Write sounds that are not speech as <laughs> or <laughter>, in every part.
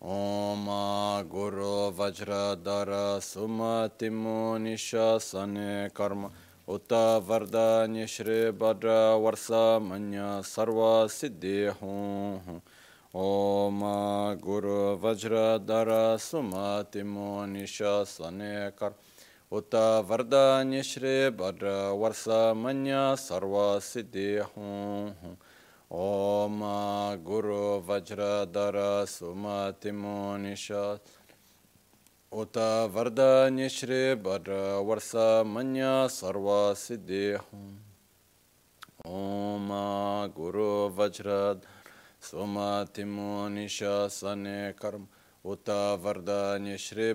drolo ra tsampe tse par che pande lamme shabla solva de Om Guru Vajradhara Sumatimu Nishasane Karma Uta Vardanya Shri Bhadra Varsa Manya Sarva Siddhi Hum Om Guru Vajradhara Sumatimu Nishasane Karma Uta Vardanya Bhadra Varsa Manya Sarva Om Guru Vajradhara Sumatimo Nishat Uta Vardanya Shri Bhadra Varsa Manya Sarva Siddhi Om Guru Vajradhara Sumatimo Nishasane Karma. Uta Vardanya Shri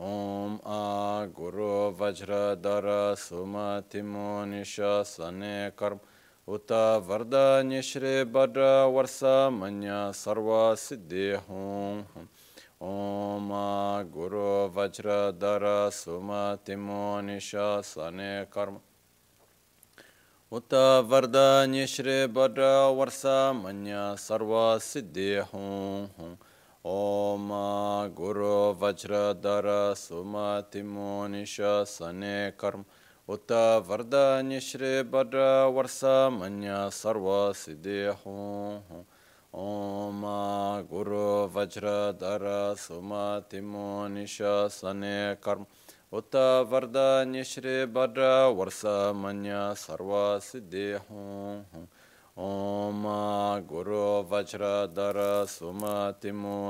Om A Guru Vajradhara Sumatimo Nishasane Karma Uta Vardanya Shri Bhadra Varsa Manya Sarva Siddhi Om A Guru Vajradhara Sumatimo Nishasane Karma Uta Vardanya Shri Bhadra Varsa Manya Sarva Siddhi Om Guru Vajradhara Sumatimo Nishasane Karma. Uta Vardanya Shri Bhadra Varsa Manya Sarva Siddhi Om Guru Vajradhara Sumatimo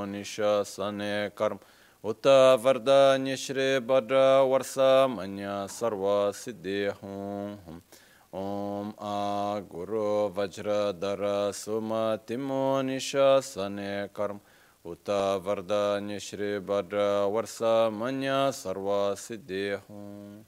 Nishasane Karma. Uta Vardanya Shri Bhadra Varsa Manya Sarva Siddhi Om Guru Vajradhara Sumatimo Nishasane Karma. Uta Vardanya Shri Bhadra Varsa Manya Sarva Siddhi Om Guru Vajradhara Sumatimo Nishasane Karma Uta Vardanya Shri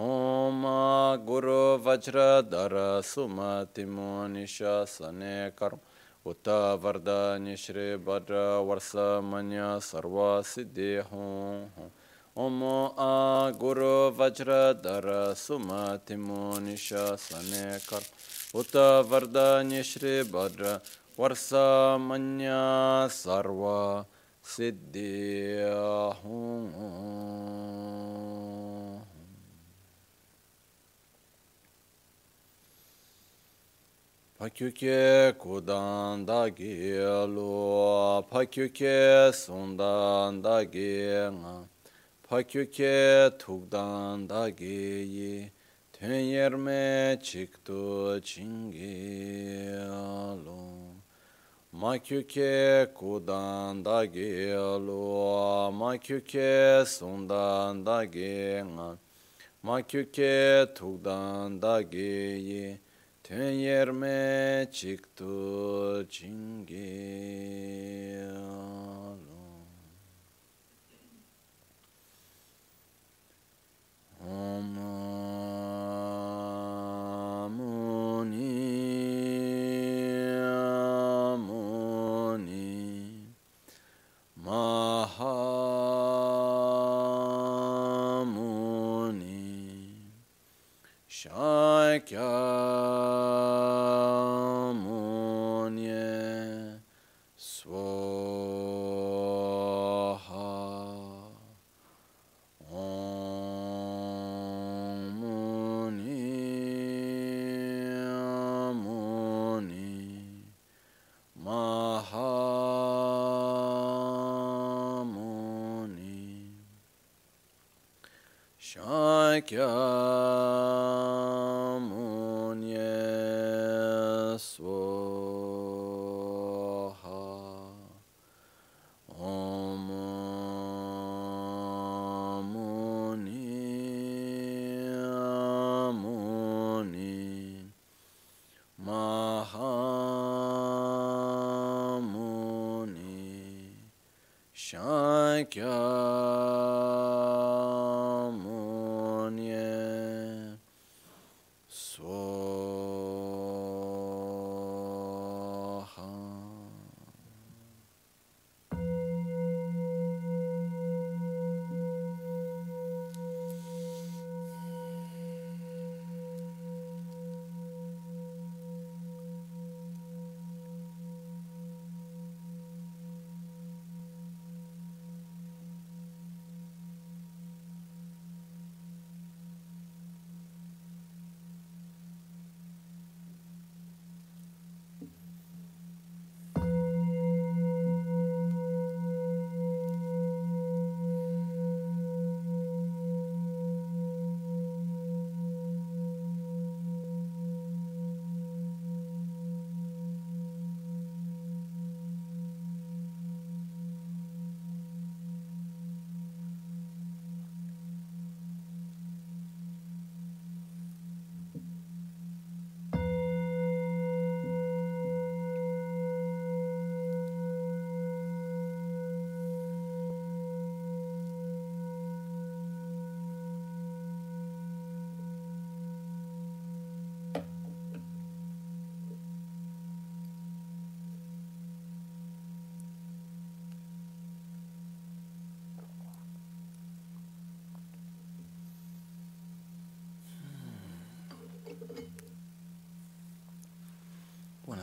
Siddhi Om Guru Vajradhara Sumatimo Nishasane Karma Uta Vardanya Shri Bhadra Varsa Manya Sarva Siddhi Om Guru Vajradhara Sumatimo Nishasane Karma Uta Vardanya Shri Bhadra Varsa Manya Sarva Siddhi Pakyuke kudan dagi lo, pakyuke sundan dagi nga, pakyuke tukdan dagi yi, tuen yerme chiktu chingi lo. Makyuke kudan dagi lo, makyuke sundan dagi nga, makyuke tukdan dagi yi, Tenyerme çıktı çingi Om Muni Ma Thank.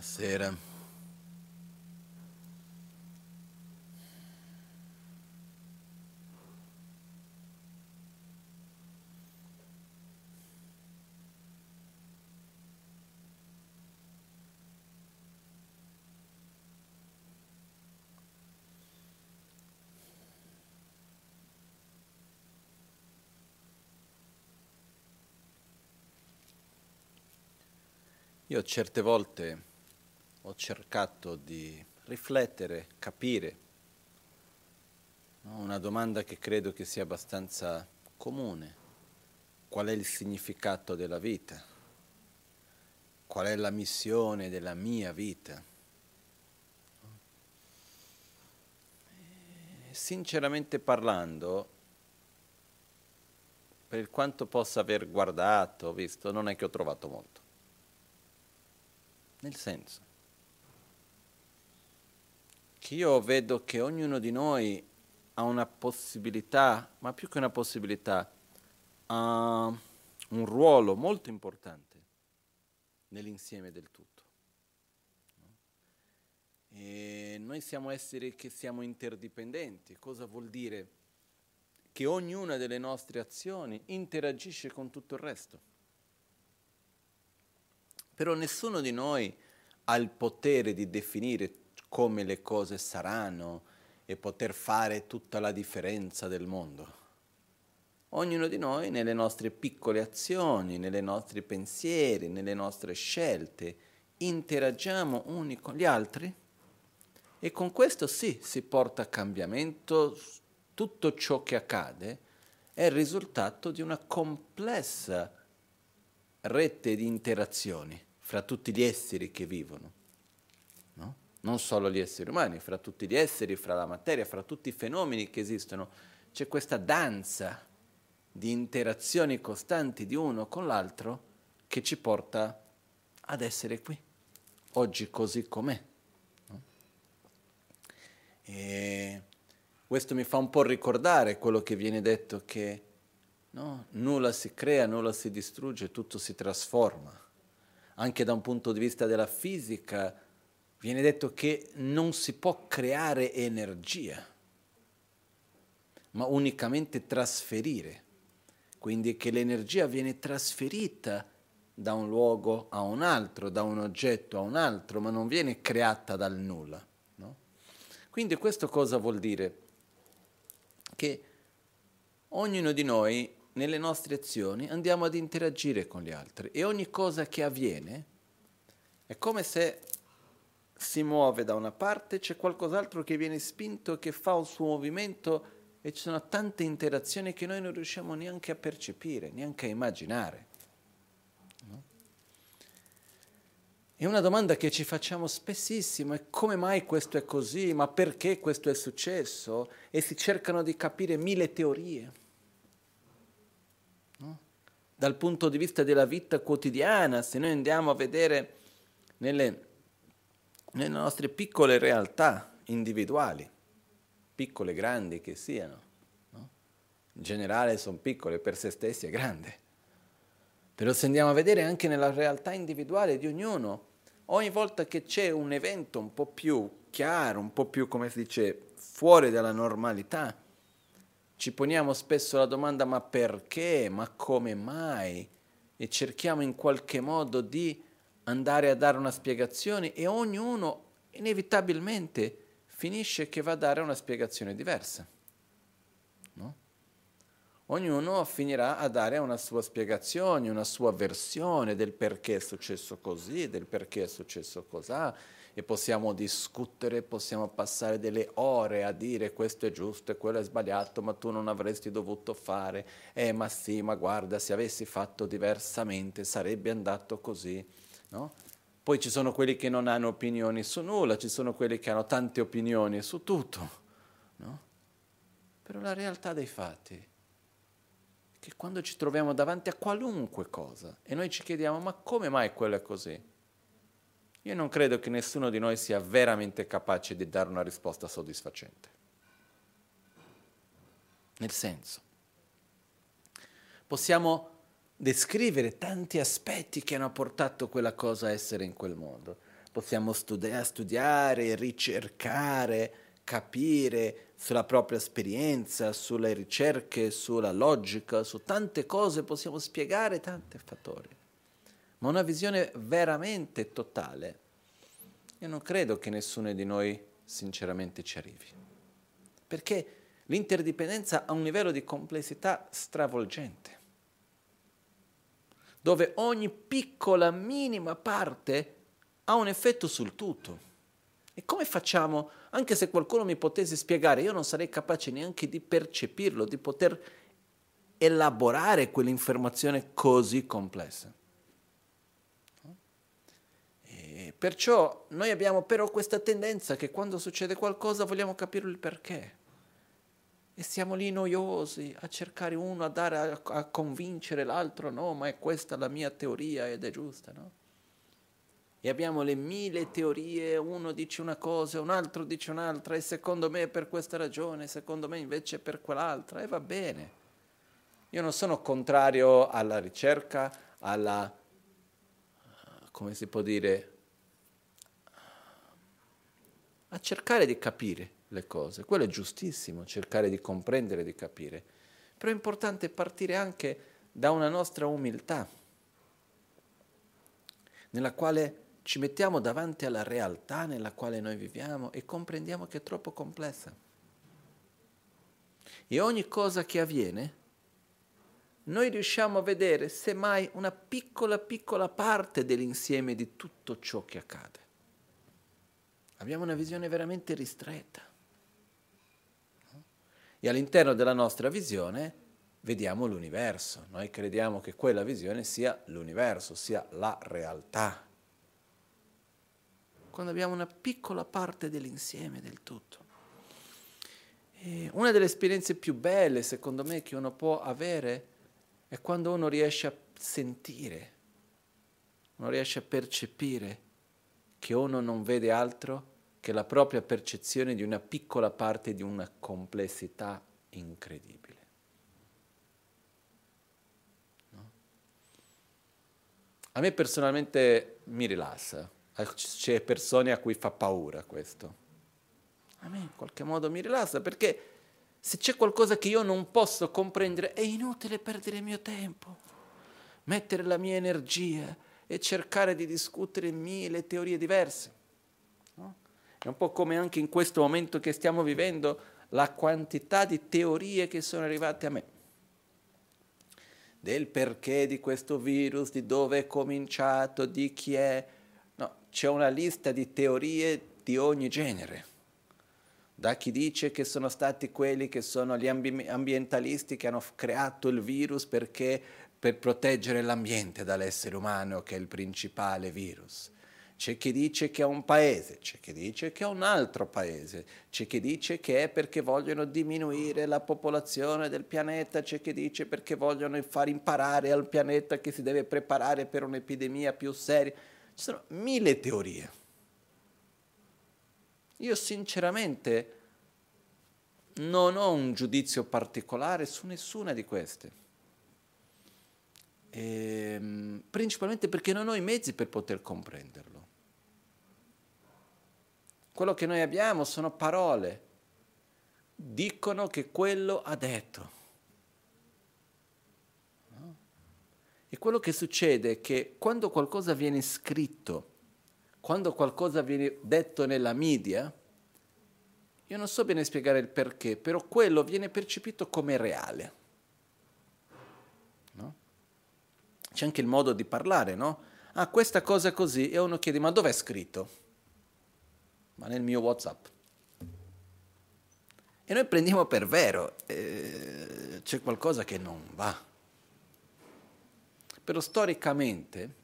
Buonasera. Io certe volte cercato di riflettere, capire una domanda che credo che sia abbastanza comune. Qual è il significato della vita? Qual è la missione della mia vita? E sinceramente parlando, per quanto possa aver guardato, visto, non è che ho trovato molto. Nel senso che io vedo che ognuno di noi ha una possibilità, ma più che una possibilità, ha un ruolo molto importante nell'insieme del tutto. E noi siamo esseri che siamo interdipendenti. Cosa vuol dire? Che ognuna delle nostre azioni interagisce con tutto il resto. Però nessuno di noi ha il potere di definire come le cose saranno e poter fare tutta la differenza del mondo. Ognuno di noi nelle nostre piccole azioni, nei nostri pensieri, nelle nostre scelte, interagiamo uni con gli altri e con questo sì si porta a cambiamento. Tutto ciò che accade è il risultato di una complessa rete di interazioni fra tutti gli esseri che vivono, no? Non solo gli esseri umani, fra tutti gli esseri, fra la materia, fra tutti i fenomeni che esistono, c'è questa danza di interazioni costanti di uno con l'altro che ci porta ad essere qui, oggi così com'è. E questo mi fa un po' ricordare quello che viene detto che No? Nulla si crea, nulla si distrugge, tutto si trasforma. Anche da un punto di vista della fisica viene detto che non si può creare energia, ma unicamente trasferire. Quindi che l'energia viene trasferita da un luogo a un altro, da un oggetto a un altro, ma non viene creata dal nulla. No? Quindi questo cosa vuol dire? Che ognuno di noi nelle nostre azioni andiamo ad interagire con gli altri e ogni cosa che avviene è come se si muove da una parte, c'è qualcos'altro che viene spinto, che fa un suo movimento e ci sono tante interazioni che noi non riusciamo neanche a percepire, neanche a immaginare. No? E una domanda che ci facciamo spessissimo è come mai questo è così, ma perché questo è successo? E si cercano di capire mille teorie dal punto di vista della vita quotidiana, se noi andiamo a vedere nelle, nelle nostre piccole realtà individuali, piccole, grandi che siano, no? in generale sono piccole, per se stessi è grande, però se andiamo a vedere anche nella realtà individuale di ognuno, ogni volta che c'è un evento un po' più chiaro, un po' più, come si dice, fuori dalla normalità, ci poniamo spesso la domanda ma perché, ma come mai? E cerchiamo in qualche modo di andare a dare una spiegazione e ognuno inevitabilmente finisce che va a dare una spiegazione diversa. No? Ognuno finirà a dare una sua spiegazione, una sua versione del perché è successo così, del perché è successo cos'ha e possiamo discutere, possiamo passare delle ore a dire questo è giusto e quello è sbagliato, ma tu non avresti dovuto fare, eh ma sì, ma guarda, se avessi fatto diversamente sarebbe andato così, no? Poi ci sono quelli che non hanno opinioni su nulla, ci sono quelli che hanno tante opinioni su tutto, no? Però la realtà dei fatti è che quando ci troviamo davanti a qualunque cosa e noi ci chiediamo ma come mai quello è così? Io non credo che nessuno di noi sia veramente capace di dare una risposta soddisfacente. Nel senso, possiamo descrivere tanti aspetti che hanno portato quella cosa a essere in quel modo. Possiamo studi- studiare, ricercare, capire sulla propria esperienza, sulle ricerche, sulla logica, su tante cose possiamo spiegare tanti fattori ma una visione veramente totale, io non credo che nessuno di noi sinceramente ci arrivi. Perché l'interdipendenza ha un livello di complessità stravolgente, dove ogni piccola, minima parte ha un effetto sul tutto. E come facciamo, anche se qualcuno mi potesse spiegare, io non sarei capace neanche di percepirlo, di poter elaborare quell'informazione così complessa. Perciò noi abbiamo però questa tendenza che quando succede qualcosa vogliamo capire il perché. E siamo lì noiosi a cercare uno, a, dare, a, a convincere l'altro, no, ma è questa la mia teoria ed è giusta, no? E abbiamo le mille teorie, uno dice una cosa, un altro dice un'altra, e secondo me è per questa ragione, secondo me invece è per quell'altra, e va bene. Io non sono contrario alla ricerca, alla, come si può dire, a cercare di capire le cose. Quello è giustissimo, cercare di comprendere, di capire. Però è importante partire anche da una nostra umiltà, nella quale ci mettiamo davanti alla realtà nella quale noi viviamo e comprendiamo che è troppo complessa. E ogni cosa che avviene, noi riusciamo a vedere semmai una piccola, piccola parte dell'insieme di tutto ciò che accade. Abbiamo una visione veramente ristretta. All'interno della nostra visione vediamo l'universo. Noi crediamo che quella visione sia l'universo, sia la realtà. Quando abbiamo una piccola parte dell'insieme del tutto. E una delle esperienze più belle, secondo me, che uno può avere è quando uno riesce a sentire, uno riesce a percepire che uno non vede altro che la propria percezione di una piccola parte di una complessità incredibile. No? A me personalmente mi rilassa, c'è persone a cui fa paura questo. A me in qualche modo mi rilassa perché se c'è qualcosa che io non posso comprendere è inutile perdere il mio tempo, mettere la mia energia e cercare di discutere mille teorie diverse. È un po' come anche in questo momento che stiamo vivendo la quantità di teorie che sono arrivate a me del perché di questo virus, di dove è cominciato, di chi è. No, c'è una lista di teorie di ogni genere. Da chi dice che sono stati quelli che sono gli ambi- ambientalisti che hanno creato il virus perché per proteggere l'ambiente dall'essere umano che è il principale virus c'è chi dice che è un paese, c'è chi dice che è un altro paese, c'è chi dice che è perché vogliono diminuire la popolazione del pianeta, c'è chi dice perché vogliono far imparare al pianeta che si deve preparare per un'epidemia più seria. Ci sono mille teorie. Io sinceramente non ho un giudizio particolare su nessuna di queste. E, ehm, principalmente perché non ho i mezzi per poter comprenderlo. Quello che noi abbiamo sono parole. Dicono che quello ha detto. No? E quello che succede è che quando qualcosa viene scritto, quando qualcosa viene detto nella media, io non so bene spiegare il perché, però quello viene percepito come reale. No? C'è anche il modo di parlare, no? Ah, questa cosa così, e uno chiede, ma dov'è scritto? Ma nel mio WhatsApp. E noi prendiamo per vero, eh, c'è qualcosa che non va. Però storicamente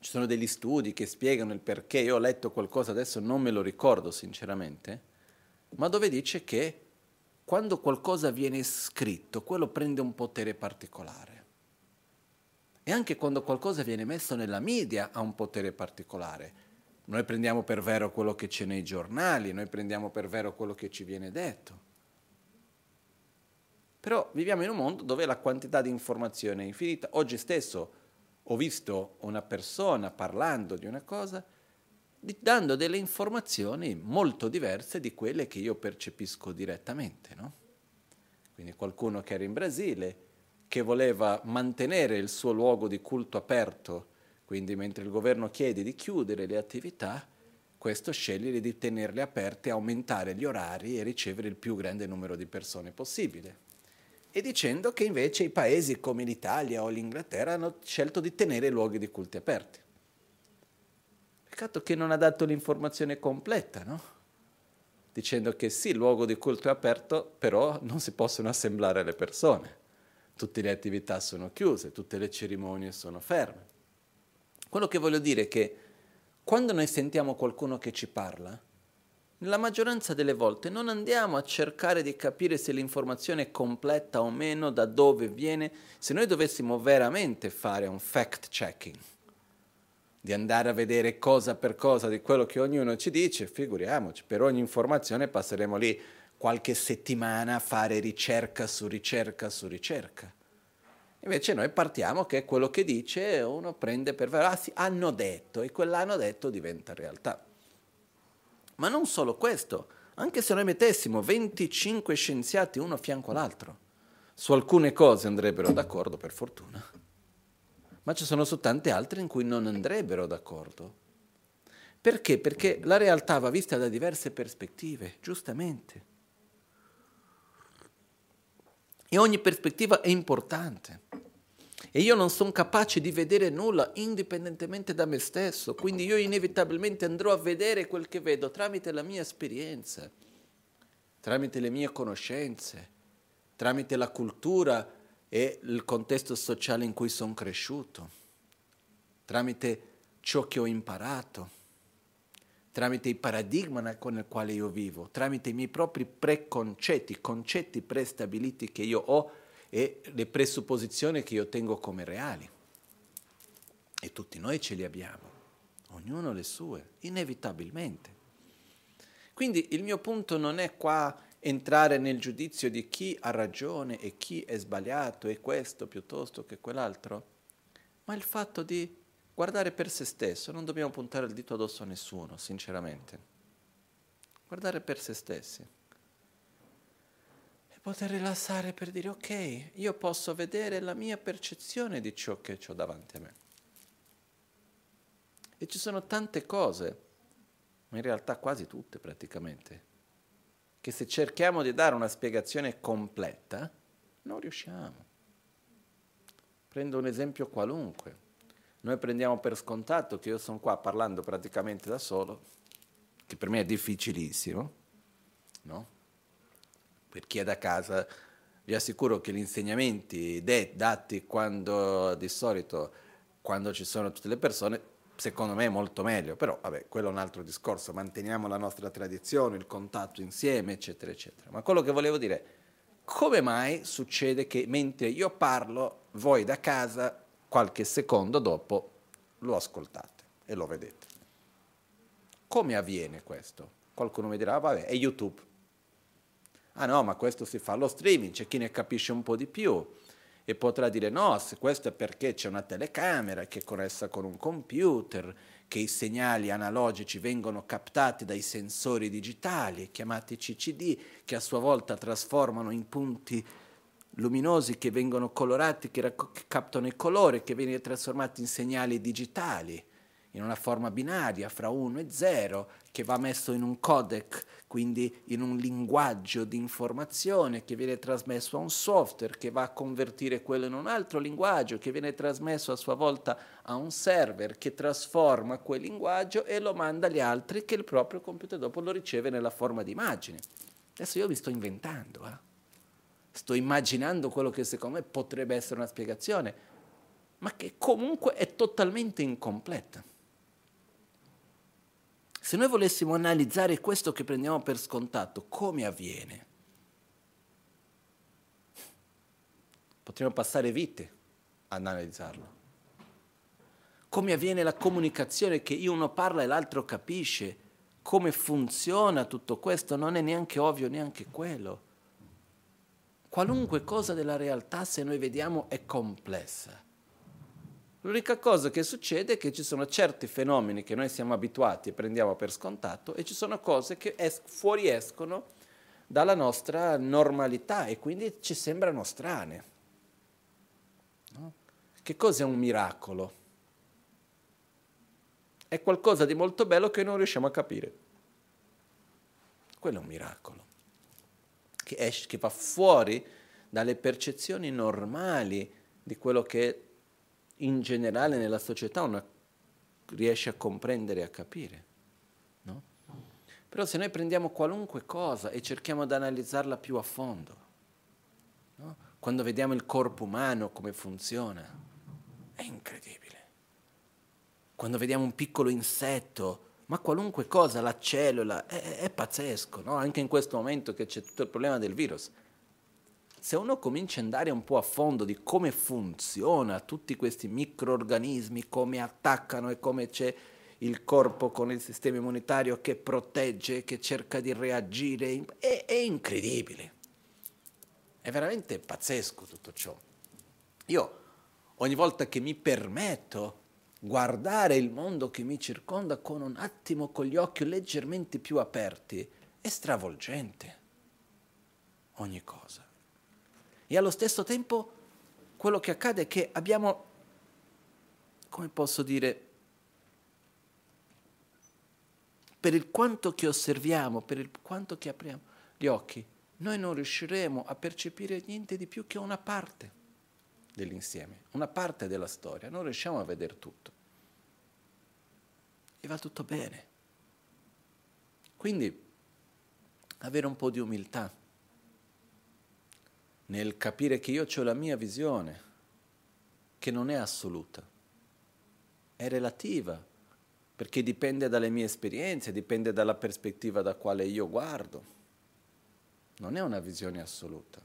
ci sono degli studi che spiegano il perché, io ho letto qualcosa, adesso non me lo ricordo sinceramente, ma dove dice che quando qualcosa viene scritto, quello prende un potere particolare. E anche quando qualcosa viene messo nella media ha un potere particolare. Noi prendiamo per vero quello che c'è nei giornali, noi prendiamo per vero quello che ci viene detto. Però viviamo in un mondo dove la quantità di informazione è infinita. Oggi stesso ho visto una persona parlando di una cosa, dando delle informazioni molto diverse di quelle che io percepisco direttamente. No? Quindi qualcuno che era in Brasile, che voleva mantenere il suo luogo di culto aperto, quindi mentre il governo chiede di chiudere le attività, questo sceglie di tenerle aperte, aumentare gli orari e ricevere il più grande numero di persone possibile. E dicendo che invece i paesi come l'Italia o l'Inghilterra hanno scelto di tenere i luoghi di culti aperti. Peccato che non ha dato l'informazione completa, no? Dicendo che sì, il luogo di culto è aperto, però non si possono assemblare le persone. Tutte le attività sono chiuse, tutte le cerimonie sono ferme. Quello che voglio dire è che quando noi sentiamo qualcuno che ci parla, nella maggioranza delle volte non andiamo a cercare di capire se l'informazione è completa o meno, da dove viene, se noi dovessimo veramente fare un fact checking, di andare a vedere cosa per cosa di quello che ognuno ci dice, figuriamoci, per ogni informazione passeremo lì qualche settimana a fare ricerca su ricerca su ricerca. Invece noi partiamo che quello che dice uno prende per vero, ah sì, hanno detto e quell'hanno detto diventa realtà. Ma non solo questo, anche se noi mettessimo 25 scienziati uno a fianco all'altro, su alcune cose andrebbero d'accordo per fortuna, ma ci sono su tante altre in cui non andrebbero d'accordo. Perché? Perché la realtà va vista da diverse prospettive, giustamente. E ogni prospettiva è importante. E io non sono capace di vedere nulla indipendentemente da me stesso, quindi io inevitabilmente andrò a vedere quel che vedo tramite la mia esperienza, tramite le mie conoscenze, tramite la cultura e il contesto sociale in cui sono cresciuto, tramite ciò che ho imparato, tramite i paradigmi con i quali io vivo, tramite i miei propri preconcetti, concetti prestabiliti che io ho e le presupposizioni che io tengo come reali. E tutti noi ce li abbiamo, ognuno le sue, inevitabilmente. Quindi il mio punto non è qua entrare nel giudizio di chi ha ragione e chi è sbagliato e questo piuttosto che quell'altro, ma il fatto di guardare per se stesso, non dobbiamo puntare il dito addosso a nessuno, sinceramente. Guardare per se stessi. E poter rilassare per dire ok, io posso vedere la mia percezione di ciò che ho davanti a me. E ci sono tante cose, ma in realtà quasi tutte praticamente, che se cerchiamo di dare una spiegazione completa, non riusciamo. Prendo un esempio qualunque. Noi prendiamo per scontato che io sono qua parlando praticamente da solo, che per me è difficilissimo, no? Per chi è da casa, vi assicuro che gli insegnamenti dati quando di solito, quando ci sono tutte le persone, secondo me è molto meglio, però vabbè, quello è un altro discorso, manteniamo la nostra tradizione, il contatto insieme, eccetera, eccetera. Ma quello che volevo dire come mai succede che mentre io parlo, voi da casa, qualche secondo dopo, lo ascoltate e lo vedete? Come avviene questo? Qualcuno mi dirà, ah, vabbè, è YouTube. Ah no, ma questo si fa allo streaming, c'è chi ne capisce un po' di più e potrà dire no, questo è perché c'è una telecamera che è connessa con un computer, che i segnali analogici vengono captati dai sensori digitali, chiamati CCD, che a sua volta trasformano in punti luminosi che vengono colorati, che, racco- che captano il colore, che vengono trasformati in segnali digitali in una forma binaria fra 1 e 0, che va messo in un codec, quindi in un linguaggio di informazione che viene trasmesso a un software che va a convertire quello in un altro linguaggio, che viene trasmesso a sua volta a un server che trasforma quel linguaggio e lo manda agli altri che il proprio computer dopo lo riceve nella forma di immagine. Adesso io mi sto inventando, eh? Sto immaginando quello che secondo me potrebbe essere una spiegazione, ma che comunque è totalmente incompleta. Se noi volessimo analizzare questo che prendiamo per scontato, come avviene? Potremmo passare vite ad analizzarlo. Come avviene la comunicazione che uno parla e l'altro capisce? Come funziona tutto questo? Non è neanche ovvio neanche quello. Qualunque cosa della realtà, se noi vediamo, è complessa. L'unica cosa che succede è che ci sono certi fenomeni che noi siamo abituati e prendiamo per scontato e ci sono cose che es- fuoriescono dalla nostra normalità e quindi ci sembrano strane. No? Che cos'è un miracolo? È qualcosa di molto bello che non riusciamo a capire. Quello è un miracolo, che, esce, che va fuori dalle percezioni normali di quello che in generale nella società una riesce a comprendere e a capire. No? Però se noi prendiamo qualunque cosa e cerchiamo di analizzarla più a fondo, no? quando vediamo il corpo umano come funziona, è incredibile. Quando vediamo un piccolo insetto, ma qualunque cosa, la cellula, è, è pazzesco, no? anche in questo momento che c'è tutto il problema del virus se uno comincia ad andare un po' a fondo di come funziona tutti questi microorganismi, come attaccano e come c'è il corpo con il sistema immunitario che protegge, che cerca di reagire, è, è incredibile. È veramente pazzesco tutto ciò. Io ogni volta che mi permetto guardare il mondo che mi circonda con un attimo con gli occhi leggermente più aperti, è stravolgente ogni cosa. E allo stesso tempo quello che accade è che abbiamo, come posso dire, per il quanto che osserviamo, per il quanto che apriamo gli occhi, noi non riusciremo a percepire niente di più che una parte dell'insieme, una parte della storia, non riusciamo a vedere tutto. E va tutto bene. Quindi avere un po' di umiltà nel capire che io ho la mia visione, che non è assoluta, è relativa, perché dipende dalle mie esperienze, dipende dalla prospettiva da quale io guardo. Non è una visione assoluta.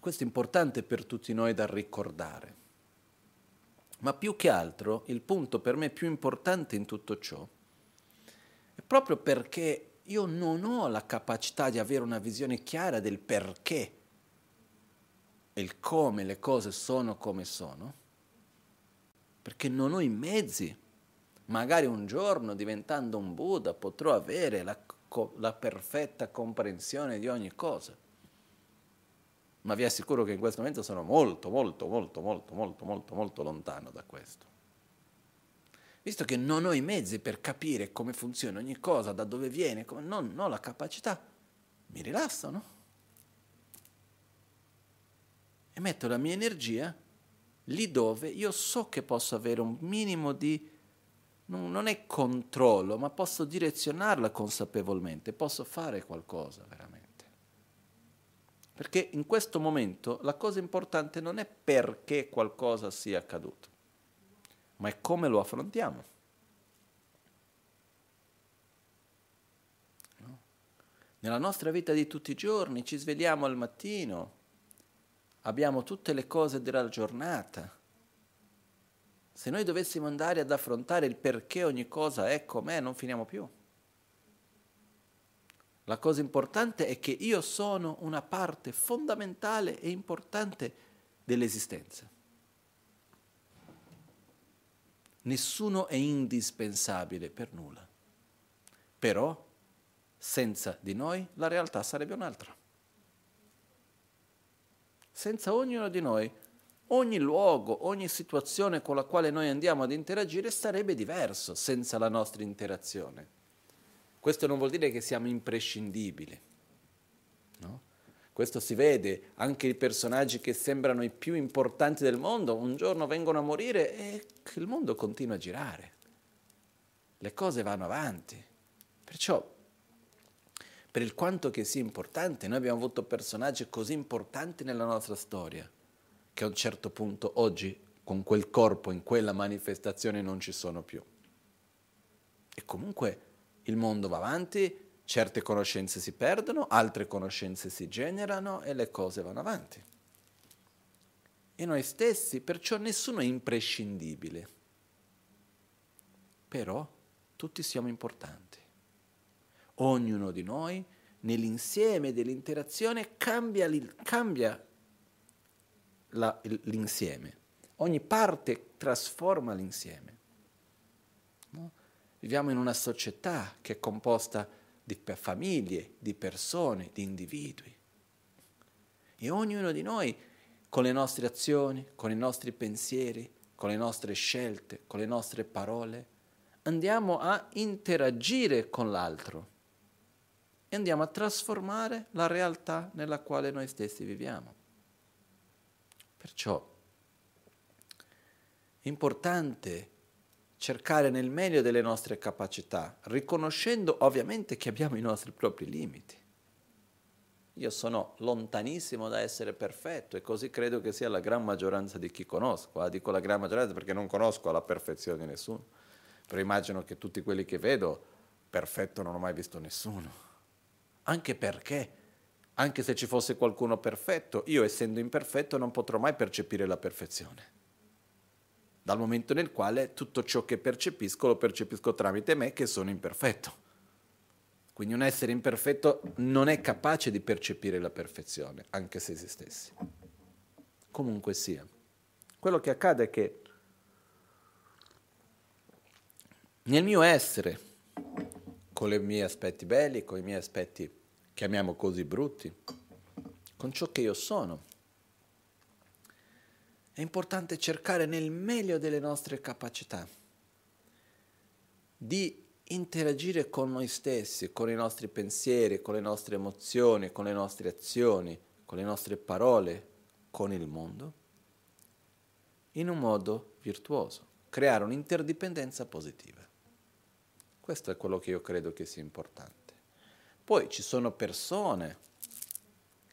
Questo è importante per tutti noi da ricordare. Ma più che altro, il punto per me più importante in tutto ciò è proprio perché io non ho la capacità di avere una visione chiara del perché il come le cose sono come sono, perché non ho i mezzi. Magari un giorno, diventando un Buddha, potrò avere la, la perfetta comprensione di ogni cosa. Ma vi assicuro che in questo momento sono molto, molto, molto, molto, molto, molto, molto lontano da questo. Visto che non ho i mezzi per capire come funziona ogni cosa, da dove viene, come, non ho la capacità, mi rilasso, no? E metto la mia energia lì dove io so che posso avere un minimo di, non è controllo, ma posso direzionarla consapevolmente, posso fare qualcosa veramente. Perché in questo momento la cosa importante non è perché qualcosa sia accaduto, ma è come lo affrontiamo. No? Nella nostra vita di tutti i giorni ci svegliamo al mattino, abbiamo tutte le cose della giornata. Se noi dovessimo andare ad affrontare il perché ogni cosa è com'è, non finiamo più. La cosa importante è che io sono una parte fondamentale e importante dell'esistenza. Nessuno è indispensabile per nulla. Però senza di noi la realtà sarebbe un'altra. Senza ognuno di noi, ogni luogo, ogni situazione con la quale noi andiamo ad interagire sarebbe diverso senza la nostra interazione. Questo non vuol dire che siamo imprescindibili. No? Questo si vede, anche i personaggi che sembrano i più importanti del mondo, un giorno vengono a morire e il mondo continua a girare. Le cose vanno avanti. Perciò, per il quanto che sia importante, noi abbiamo avuto personaggi così importanti nella nostra storia, che a un certo punto oggi, con quel corpo, in quella manifestazione, non ci sono più. E comunque il mondo va avanti, certe conoscenze si perdono, altre conoscenze si generano e le cose vanno avanti. E noi stessi, perciò nessuno è imprescindibile. Però tutti siamo importanti. Ognuno di noi nell'insieme dell'interazione cambia, cambia la, l'insieme. Ogni parte trasforma l'insieme. Viviamo in una società che è composta di famiglie, di persone, di individui. E ognuno di noi, con le nostre azioni, con i nostri pensieri, con le nostre scelte, con le nostre parole, andiamo a interagire con l'altro e andiamo a trasformare la realtà nella quale noi stessi viviamo. Perciò è importante cercare nel meglio delle nostre capacità, riconoscendo ovviamente che abbiamo i nostri propri limiti. Io sono lontanissimo da essere perfetto e così credo che sia la gran maggioranza di chi conosco. Ah, dico la gran maggioranza perché non conosco la perfezione nessuno, però immagino che tutti quelli che vedo perfetto non ho mai visto nessuno. Anche perché, anche se ci fosse qualcuno perfetto, io essendo imperfetto non potrò mai percepire la perfezione dal momento nel quale tutto ciò che percepisco lo percepisco tramite me che sono imperfetto. Quindi un essere imperfetto non è capace di percepire la perfezione, anche se esistesse. Comunque sia. Quello che accade è che nel mio essere, con i miei aspetti belli, con i miei aspetti, chiamiamo così, brutti, con ciò che io sono, è importante cercare nel meglio delle nostre capacità di interagire con noi stessi, con i nostri pensieri, con le nostre emozioni, con le nostre azioni, con le nostre parole, con il mondo, in un modo virtuoso, creare un'interdipendenza positiva. Questo è quello che io credo che sia importante. Poi ci sono persone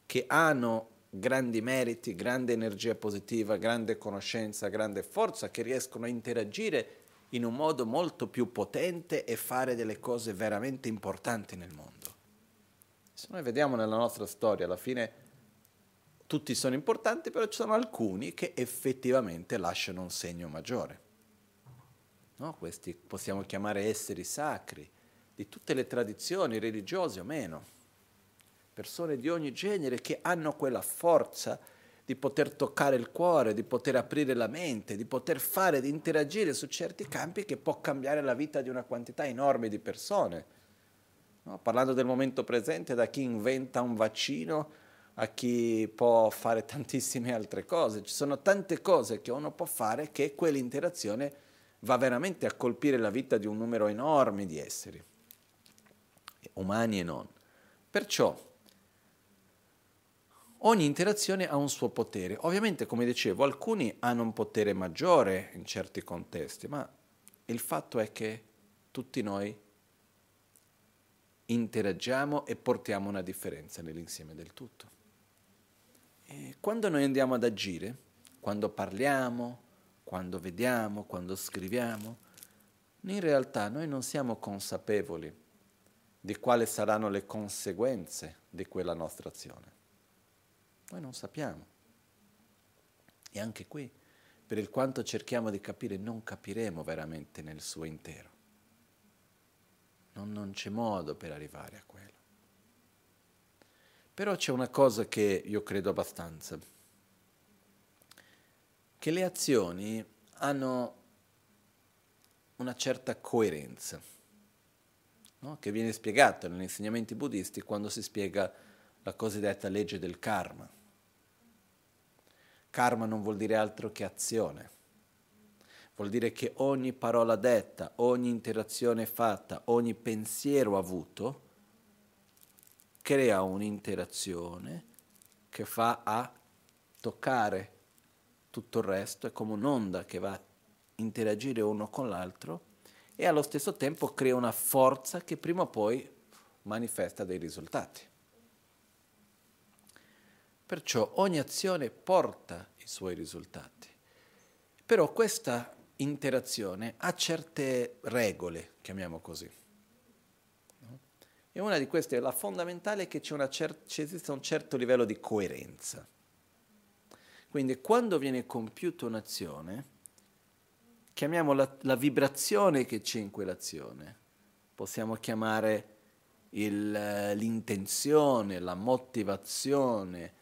che hanno grandi meriti, grande energia positiva, grande conoscenza, grande forza, che riescono a interagire in un modo molto più potente e fare delle cose veramente importanti nel mondo. Se noi vediamo nella nostra storia, alla fine tutti sono importanti, però ci sono alcuni che effettivamente lasciano un segno maggiore. No? Questi possiamo chiamare esseri sacri, di tutte le tradizioni religiose o meno persone di ogni genere che hanno quella forza di poter toccare il cuore, di poter aprire la mente, di poter fare, di interagire su certi campi che può cambiare la vita di una quantità enorme di persone. No? Parlando del momento presente, da chi inventa un vaccino a chi può fare <laughs> tantissime altre cose. Ci sono tante cose che uno può fare che quell'interazione va veramente a colpire la vita di un numero enorme di esseri, umani e non. Perciò ogni interazione ha un suo potere. Ovviamente, come dicevo, alcuni hanno un potere maggiore in certi contesti, ma il fatto è che tutti noi interagiamo e portiamo una differenza nell'insieme del tutto. E quando noi andiamo ad agire, quando parliamo, quando vediamo, quando scriviamo, in realtà noi non siamo consapevoli di quali saranno le conseguenze di quella nostra azione. Noi non sappiamo. E anche qui, per il quanto cerchiamo di capire, non capiremo veramente nel suo intero. Non, non c'è modo per arrivare a quello. Però c'è una cosa che io credo abbastanza, che le azioni hanno una certa coerenza, no? che viene spiegata negli insegnamenti buddisti quando si spiega la cosiddetta legge del karma. Karma non vuol dire altro che azione. Vuol dire che ogni parola detta, ogni interazione fatta, ogni pensiero avuto crea un'interazione che fa a toccare tutto il resto, è come un'onda che va a interagire uno con l'altro e allo stesso tempo crea una forza che prima o poi manifesta dei risultati. Perciò ogni azione porta i suoi risultati. Però questa interazione ha certe regole, chiamiamo così. E una di queste, la fondamentale, è che cer- esiste un certo livello di coerenza. Quindi quando viene compiuta un'azione, chiamiamo la, la vibrazione che c'è in quell'azione, possiamo chiamare il, l'intenzione, la motivazione,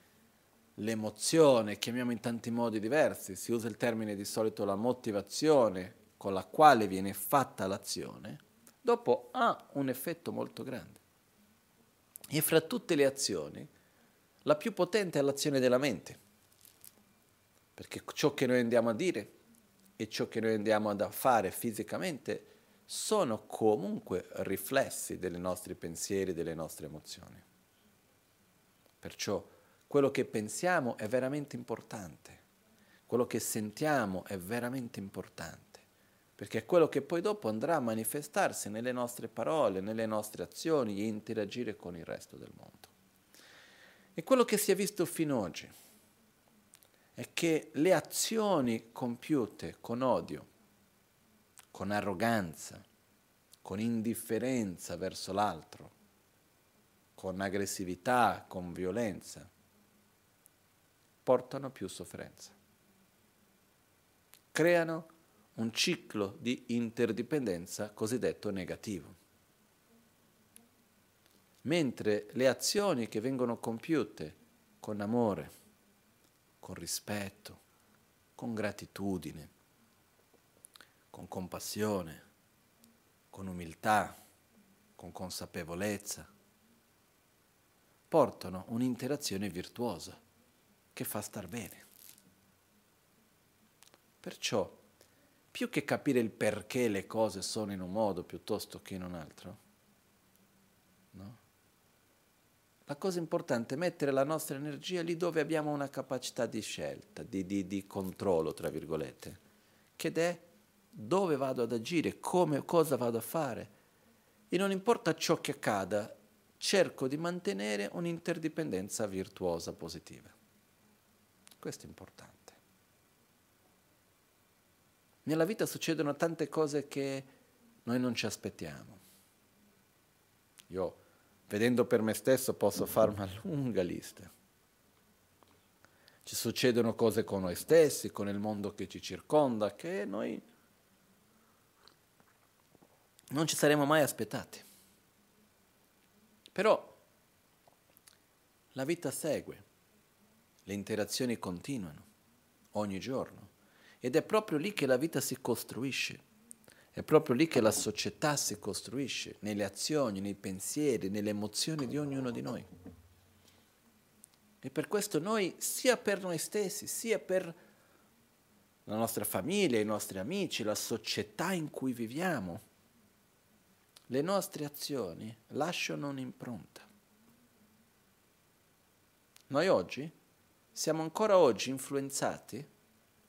l'emozione, chiamiamo in tanti modi diversi, si usa il termine di solito la motivazione con la quale viene fatta l'azione, dopo ha un effetto molto grande. E fra tutte le azioni, la più potente è l'azione della mente, perché ciò che noi andiamo a dire e ciò che noi andiamo a fare fisicamente sono comunque riflessi dei nostri pensieri, delle nostre emozioni. Perciò quello che pensiamo è veramente importante, quello che sentiamo è veramente importante, perché è quello che poi dopo andrà a manifestarsi nelle nostre parole, nelle nostre azioni e interagire con il resto del mondo. E quello che si è visto fino ad oggi è che le azioni compiute con odio, con arroganza, con indifferenza verso l'altro, con aggressività, con violenza, portano più sofferenza. Creano un ciclo di interdipendenza cosiddetto negativo. Mentre le azioni che vengono compiute con amore, con rispetto, con gratitudine, con compassione, con umiltà, con consapevolezza, portano un'interazione virtuosa che fa star bene. Perciò, più che capire il perché le cose sono in un modo piuttosto che in un altro, no? la cosa importante è mettere la nostra energia lì dove abbiamo una capacità di scelta, di, di, di controllo, tra virgolette, che è dove vado ad agire, come, cosa vado a fare. E non importa ciò che accada, cerco di mantenere un'interdipendenza virtuosa, positiva. Questo è importante. Nella vita succedono tante cose che noi non ci aspettiamo. Io, vedendo per me stesso, posso fare una lunga lista. Ci succedono cose con noi stessi, con il mondo che ci circonda, che noi non ci saremmo mai aspettati. Però la vita segue le interazioni continuano ogni giorno ed è proprio lì che la vita si costruisce. È proprio lì che la società si costruisce, nelle azioni, nei pensieri, nelle emozioni di ognuno di noi. E per questo noi, sia per noi stessi, sia per la nostra famiglia, i nostri amici, la società in cui viviamo, le nostre azioni lasciano un'impronta. Noi oggi siamo ancora oggi influenzati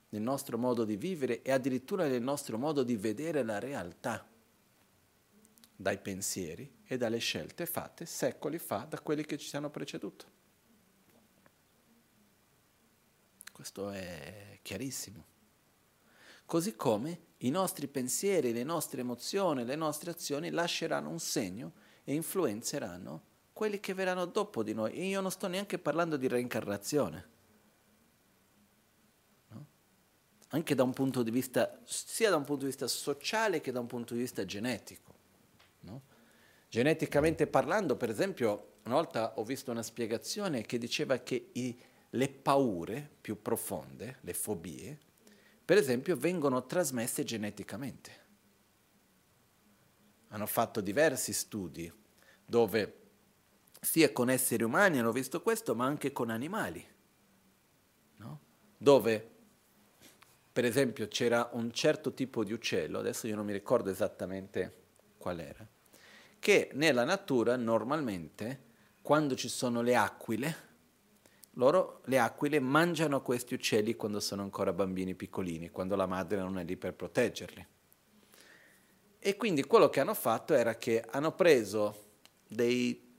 nel nostro modo di vivere e addirittura nel nostro modo di vedere la realtà dai pensieri e dalle scelte fatte secoli fa da quelli che ci hanno preceduto. Questo è chiarissimo. Così come i nostri pensieri, le nostre emozioni, le nostre azioni lasceranno un segno e influenzeranno quelli che verranno dopo di noi. E io non sto neanche parlando di reincarnazione. Anche da un punto di vista, sia da un punto di vista sociale che da un punto di vista genetico. No? Geneticamente parlando, per esempio, una volta ho visto una spiegazione che diceva che i, le paure più profonde, le fobie, per esempio, vengono trasmesse geneticamente. Hanno fatto diversi studi dove sia con esseri umani hanno visto questo, ma anche con animali, no? dove per esempio c'era un certo tipo di uccello, adesso io non mi ricordo esattamente qual era, che nella natura normalmente quando ci sono le aquile, loro le aquile mangiano questi uccelli quando sono ancora bambini piccolini, quando la madre non è lì per proteggerli. E quindi quello che hanno fatto era che hanno preso dei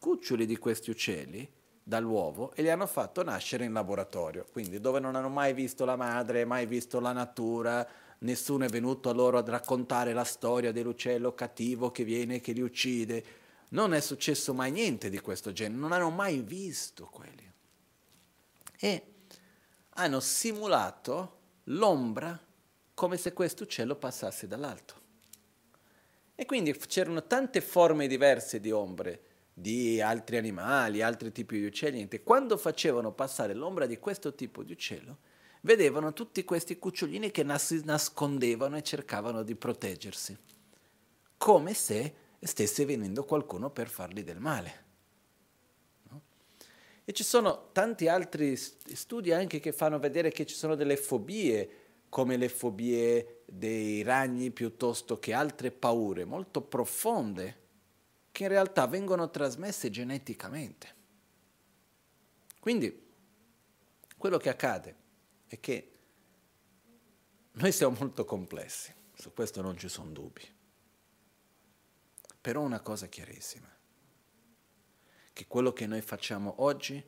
cuccioli di questi uccelli dall'uovo e li hanno fatto nascere in laboratorio, quindi dove non hanno mai visto la madre, mai visto la natura, nessuno è venuto a loro a raccontare la storia dell'uccello cattivo che viene e che li uccide. Non è successo mai niente di questo genere, non hanno mai visto quelli. E hanno simulato l'ombra come se questo uccello passasse dall'alto. E quindi c'erano tante forme diverse di ombre di altri animali, altri tipi di uccelli, niente. Quando facevano passare l'ombra di questo tipo di uccello, vedevano tutti questi cucciolini che nas- nascondevano e cercavano di proteggersi, come se stesse venendo qualcuno per fargli del male. No? E ci sono tanti altri studi anche che fanno vedere che ci sono delle fobie, come le fobie dei ragni piuttosto che altre paure molto profonde che in realtà vengono trasmesse geneticamente. Quindi quello che accade è che noi siamo molto complessi, su questo non ci sono dubbi. Però una cosa chiarissima, che quello che noi facciamo oggi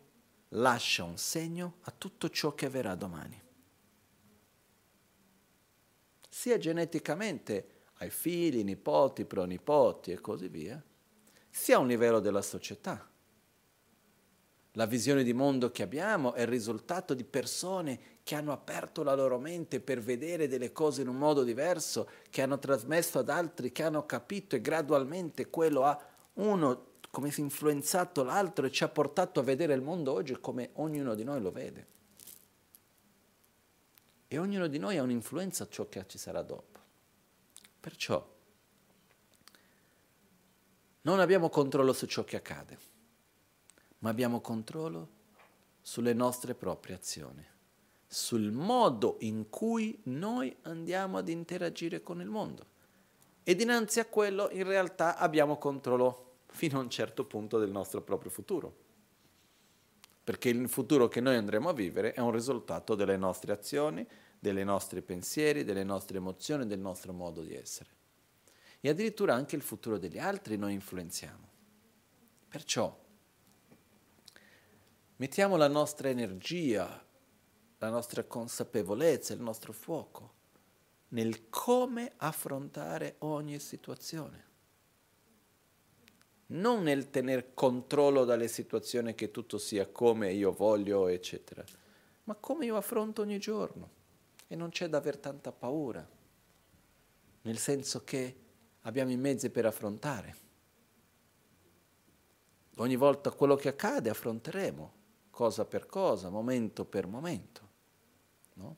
lascia un segno a tutto ciò che avverrà domani. Sia geneticamente ai figli, nipoti, pronipoti e così via, sia a un livello della società. La visione di mondo che abbiamo è il risultato di persone che hanno aperto la loro mente per vedere delle cose in un modo diverso, che hanno trasmesso ad altri, che hanno capito e gradualmente quello ha uno come si è influenzato l'altro e ci ha portato a vedere il mondo oggi come ognuno di noi lo vede. E ognuno di noi ha un'influenza a ciò che ci sarà dopo. Perciò non abbiamo controllo su ciò che accade, ma abbiamo controllo sulle nostre proprie azioni, sul modo in cui noi andiamo ad interagire con il mondo. E dinanzi a quello in realtà abbiamo controllo fino a un certo punto del nostro proprio futuro. Perché il futuro che noi andremo a vivere è un risultato delle nostre azioni, dei nostri pensieri, delle nostre emozioni, del nostro modo di essere e addirittura anche il futuro degli altri noi influenziamo. Perciò mettiamo la nostra energia, la nostra consapevolezza, il nostro fuoco nel come affrontare ogni situazione. Non nel tener controllo dalle situazioni che tutto sia come io voglio, eccetera, ma come io affronto ogni giorno. E non c'è da aver tanta paura, nel senso che abbiamo i mezzi per affrontare. Ogni volta quello che accade affronteremo cosa per cosa, momento per momento. No?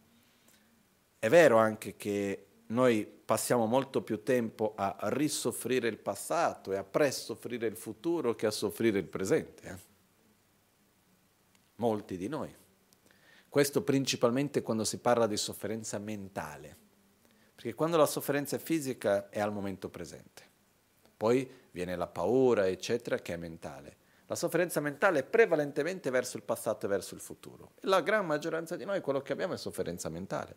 È vero anche che noi passiamo molto più tempo a risoffrire il passato e a presoffrire il futuro che a soffrire il presente. Eh? Molti di noi. Questo principalmente quando si parla di sofferenza mentale, perché quando la sofferenza è fisica è al momento presente, poi viene la paura, eccetera, che è mentale. La sofferenza mentale è prevalentemente verso il passato e verso il futuro. E la gran maggioranza di noi quello che abbiamo è sofferenza mentale.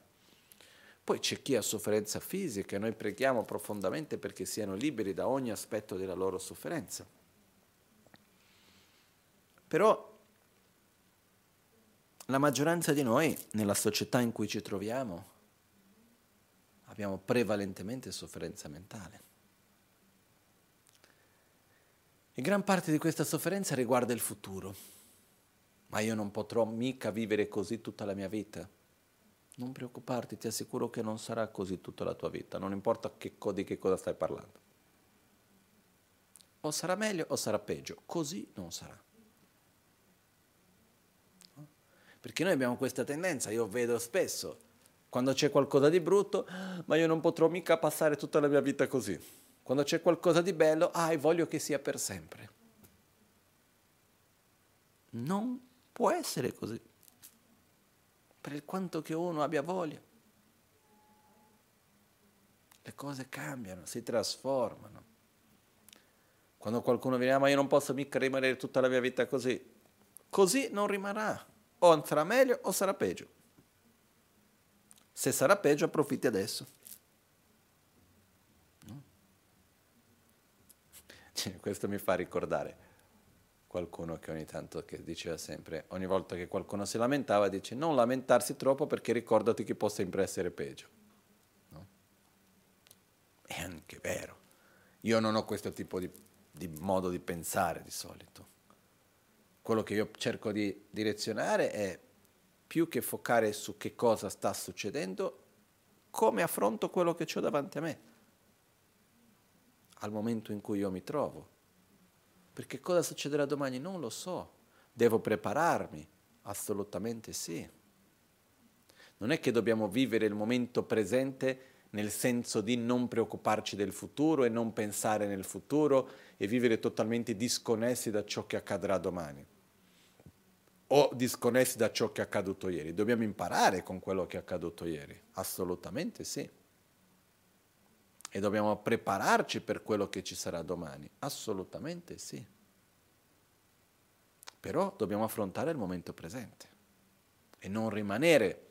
Poi c'è chi ha sofferenza fisica e noi preghiamo profondamente perché siano liberi da ogni aspetto della loro sofferenza. Però la maggioranza di noi, nella società in cui ci troviamo, abbiamo prevalentemente sofferenza mentale. E gran parte di questa sofferenza riguarda il futuro. Ma io non potrò mica vivere così tutta la mia vita. Non preoccuparti, ti assicuro che non sarà così tutta la tua vita, non importa che, di che cosa stai parlando. O sarà meglio o sarà peggio, così non sarà. Perché noi abbiamo questa tendenza, io vedo spesso, quando c'è qualcosa di brutto, ma io non potrò mica passare tutta la mia vita così. Quando c'è qualcosa di bello, ah, voglio che sia per sempre. Non può essere così. Per quanto che uno abbia voglia. Le cose cambiano, si trasformano. Quando qualcuno viene, ah, ma io non posso mica rimanere tutta la mia vita così. Così non rimarrà o sarà meglio o sarà peggio. Se sarà peggio approfitti adesso. <laughs> Cioè, questo mi fa ricordare qualcuno che ogni tanto che diceva sempre, ogni volta che qualcuno si lamentava, dice non lamentarsi troppo perché ricordati che può sempre essere peggio. No? È anche vero. Io non ho questo tipo di, di modo di pensare di solito quello che io cerco di direzionare è più che focare su che cosa sta succedendo, come affronto quello che ho davanti a me, al momento in cui io mi trovo. Perché cosa succederà domani? Non lo so, devo prepararmi, assolutamente sì. Non è che dobbiamo vivere il momento presente nel senso di non preoccuparci del futuro e non pensare nel futuro e vivere totalmente disconnessi da ciò che accadrà domani o disconnessi da ciò che è accaduto ieri. Dobbiamo imparare con quello che è accaduto ieri, assolutamente sì. E dobbiamo prepararci per quello che ci sarà domani, assolutamente sì. Però dobbiamo affrontare il momento presente e non rimanere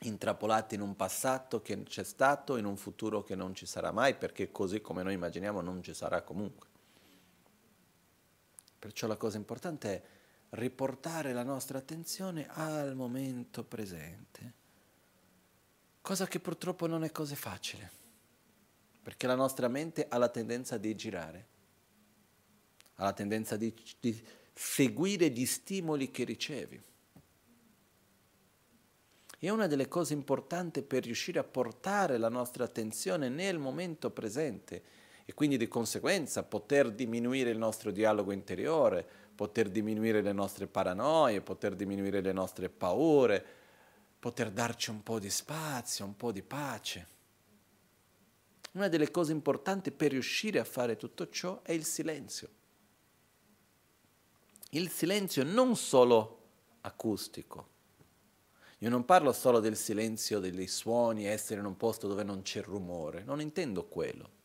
intrappolati in un passato che c'è stato, in un futuro che non ci sarà mai, perché così come noi immaginiamo non ci sarà comunque. Perciò la cosa importante è riportare la nostra attenzione al momento presente, cosa che purtroppo non è così facile, perché la nostra mente ha la tendenza di girare, ha la tendenza di, di seguire gli stimoli che ricevi. E una delle cose importanti per riuscire a portare la nostra attenzione nel momento presente e quindi di conseguenza poter diminuire il nostro dialogo interiore, poter diminuire le nostre paranoie, poter diminuire le nostre paure, poter darci un po' di spazio, un po' di pace. Una delle cose importanti per riuscire a fare tutto ciò è il silenzio. Il silenzio non solo acustico. Io non parlo solo del silenzio dei suoni, essere in un posto dove non c'è rumore, non intendo quello.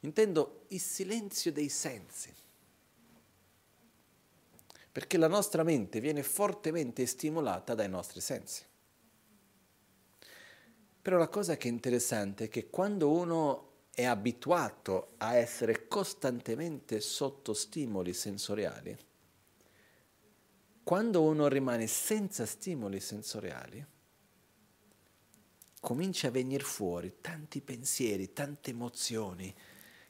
Intendo il silenzio dei sensi perché la nostra mente viene fortemente stimolata dai nostri sensi. Però la cosa che è interessante è che quando uno è abituato a essere costantemente sotto stimoli sensoriali, quando uno rimane senza stimoli sensoriali, comincia a venire fuori tanti pensieri, tante emozioni,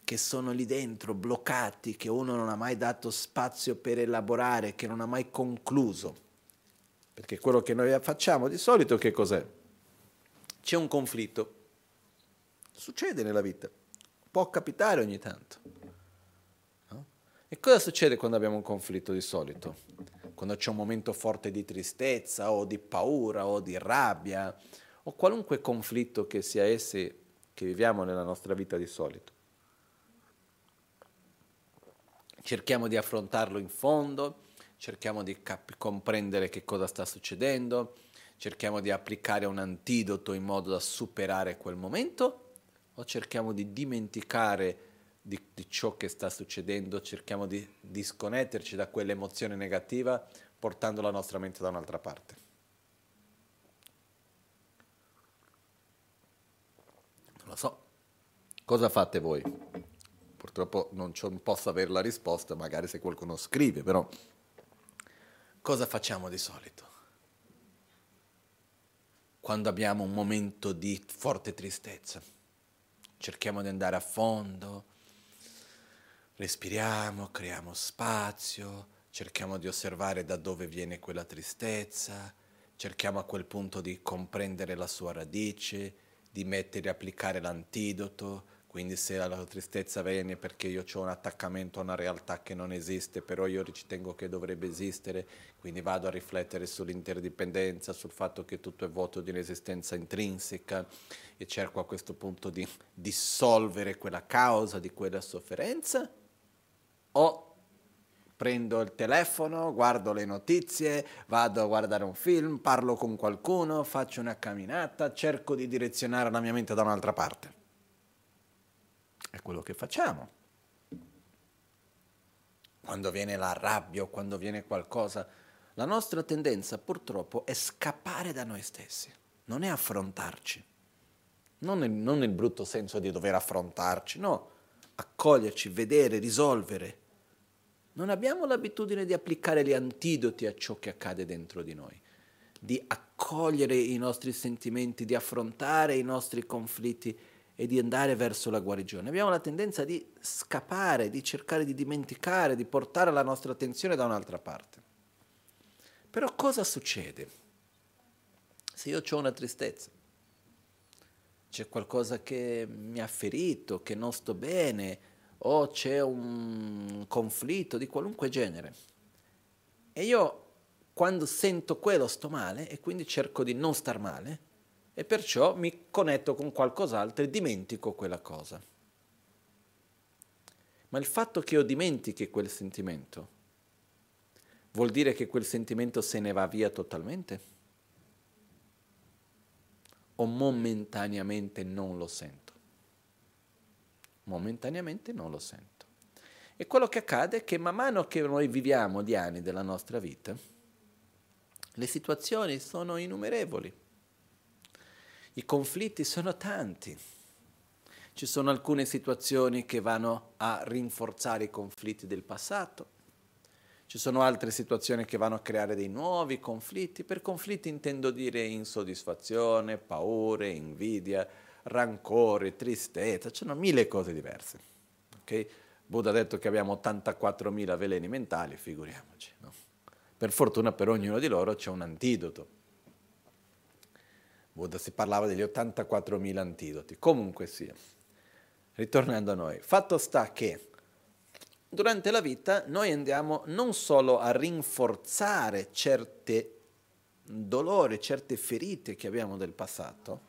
che sono lì dentro, bloccati, che uno non ha mai dato spazio per elaborare, che non ha mai concluso. Perché quello che noi facciamo di solito che cos'è? C'è un conflitto. Succede nella vita. Può capitare ogni tanto. No? E cosa succede quando abbiamo un conflitto di solito? Quando c'è un momento forte di tristezza o di paura o di rabbia o qualunque conflitto che sia essi che viviamo nella nostra vita di solito. Cerchiamo di affrontarlo in fondo, cerchiamo di cap- comprendere che cosa sta succedendo, cerchiamo di applicare un antidoto in modo da superare quel momento o cerchiamo di dimenticare di, di ciò che sta succedendo, cerchiamo di disconnetterci da quell'emozione negativa portando la nostra mente da un'altra parte. Non lo so. Cosa fate voi? Purtroppo non, posso avere la risposta, magari se qualcuno scrive, però cosa facciamo di solito? Quando abbiamo un momento di forte tristezza, cerchiamo di andare a fondo, respiriamo, creiamo spazio, cerchiamo di osservare da dove viene quella tristezza, cerchiamo a quel punto di comprendere la sua radice, di mettere e applicare l'antidoto, quindi se la tristezza viene perché io ho un attaccamento a una realtà che non esiste, però io ritengo che dovrebbe esistere, quindi vado a riflettere sull'interdipendenza, sul fatto che tutto è vuoto di un'esistenza intrinseca e cerco a questo punto di dissolvere quella causa di quella sofferenza, o prendo il telefono, guardo le notizie, vado a guardare un film, parlo con qualcuno, faccio una camminata, cerco di direzionare la mia mente da un'altra parte. È quello che facciamo. Quando viene la rabbia o quando viene qualcosa, la nostra tendenza purtroppo è scappare da noi stessi, non è affrontarci. Non nel, non nel brutto senso di dover affrontarci, no, accoglierci, vedere, risolvere. Non abbiamo l'abitudine di applicare gli antidoti a ciò che accade dentro di noi, di accogliere i nostri sentimenti, di affrontare i nostri conflitti e di andare verso la guarigione. Abbiamo la tendenza di scappare, di cercare di dimenticare, di portare la nostra attenzione da un'altra parte. Però cosa succede? Se io ho una tristezza, c'è qualcosa che mi ha ferito, che non sto bene, o c'è un conflitto di qualunque genere, e io quando sento quello sto male e quindi cerco di non star male, e perciò mi connetto con qualcos'altro e dimentico quella cosa. Ma il fatto che io dimentichi quel sentimento vuol dire che quel sentimento se ne va via totalmente? O momentaneamente non lo sento? Momentaneamente non lo sento. E quello che accade è che man mano che noi viviamo gli anni della nostra vita, le situazioni sono innumerevoli i conflitti sono tanti. Ci sono alcune situazioni che vanno a rinforzare i conflitti del passato, ci sono altre situazioni che vanno a creare dei nuovi conflitti. Per conflitti intendo dire insoddisfazione, paure, invidia, rancore, tristezza, ci sono mille cose diverse. Okay? Buddha ha detto che abbiamo 84.000 veleni mentali, figuriamoci. No? Per fortuna per ognuno di loro c'è un antidoto. Buddha si parlava degli 84.000 antidoti. Comunque sia, ritornando a noi, fatto sta che durante la vita noi andiamo non solo a rinforzare certe dolori, certe ferite che abbiamo del passato,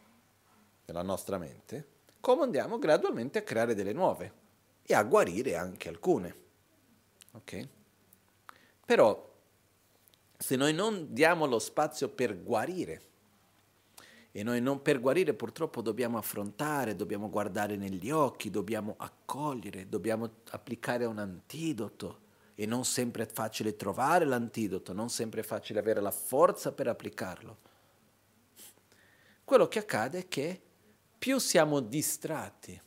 nella nostra mente, come andiamo gradualmente a creare delle nuove e a guarire anche alcune. Ok? Però se noi non diamo lo spazio per guarire, e noi non per guarire purtroppo dobbiamo affrontare, dobbiamo guardare negli occhi, dobbiamo accogliere, dobbiamo applicare un antidoto. E non sempre è facile trovare l'antidoto, non sempre è facile avere la forza per applicarlo. Quello che accade è che più siamo distratti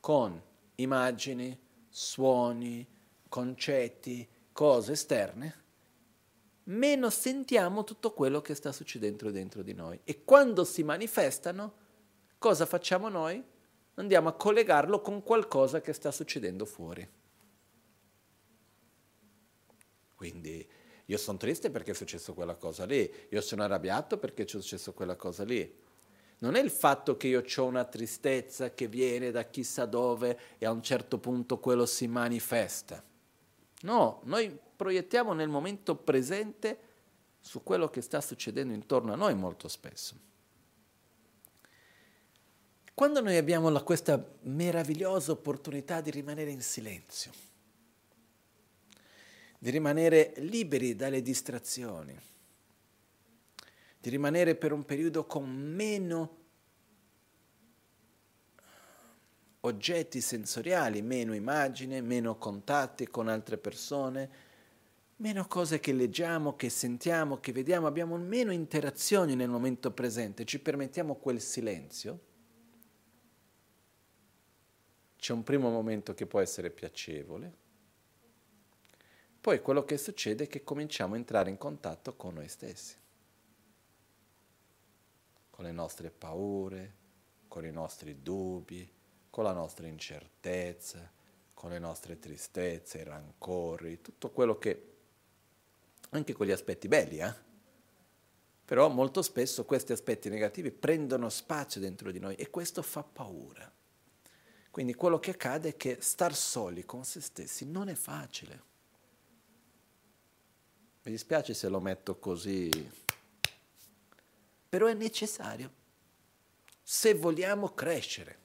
con immagini, suoni, concetti, cose esterne, meno sentiamo tutto quello che sta succedendo dentro di noi. E quando si manifestano, cosa facciamo noi? Andiamo a collegarlo con qualcosa che sta succedendo fuori. Quindi io sono triste perché è successo quella cosa lì, io sono arrabbiato perché è successo quella cosa lì. Non è il fatto che io ho una tristezza che viene da chissà dove e a un certo punto quello si manifesta. No, noi proiettiamo nel momento presente su quello che sta succedendo intorno a noi molto spesso. Quando noi abbiamo la, questa meravigliosa opportunità di rimanere in silenzio, di rimanere liberi dalle distrazioni, di rimanere per un periodo con meno oggetti sensoriali, meno immagini, meno contatti con altre persone, meno cose che leggiamo, che sentiamo, che vediamo, abbiamo meno interazioni nel momento presente, ci permettiamo quel silenzio. C'è un primo momento che può essere piacevole, poi quello che succede è che cominciamo a entrare in contatto con noi stessi, con le nostre paure, con i nostri dubbi, con la nostra incertezza, con le nostre tristezze, i rancori, tutto quello che... anche con gli aspetti belli, eh? Però molto spesso questi aspetti negativi prendono spazio dentro di noi e questo fa paura. Quindi quello che accade è che star soli con se stessi non è facile. Mi dispiace se lo metto così, però è necessario se vogliamo crescere.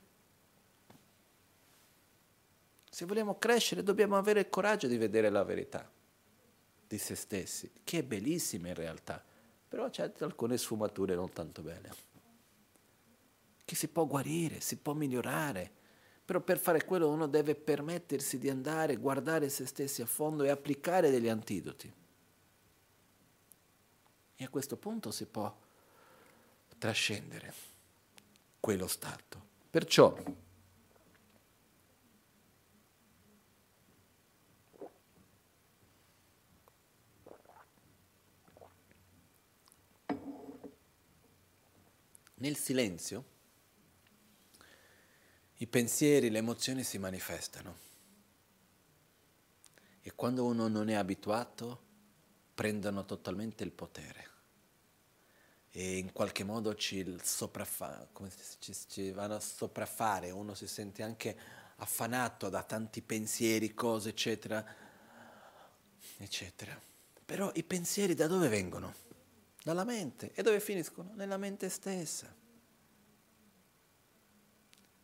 Se vogliamo crescere dobbiamo avere il coraggio di vedere la verità di se stessi, che è bellissima in realtà, però c'è alcune sfumature non tanto belle, che si può guarire, si può migliorare, però per fare quello uno deve permettersi di andare, guardare se stessi a fondo e applicare degli antidoti. E a questo punto si può trascendere quello stato. Perciò Nel silenzio i pensieri, le emozioni si manifestano e quando uno non è abituato prendono totalmente il potere e in qualche modo ci, sopraffa, ci, ci vanno a sopraffare, uno si sente anche affanato da tanti pensieri, cose, eccetera, eccetera. Però i pensieri da dove vengono? Dalla mente. E dove finiscono? Nella mente stessa.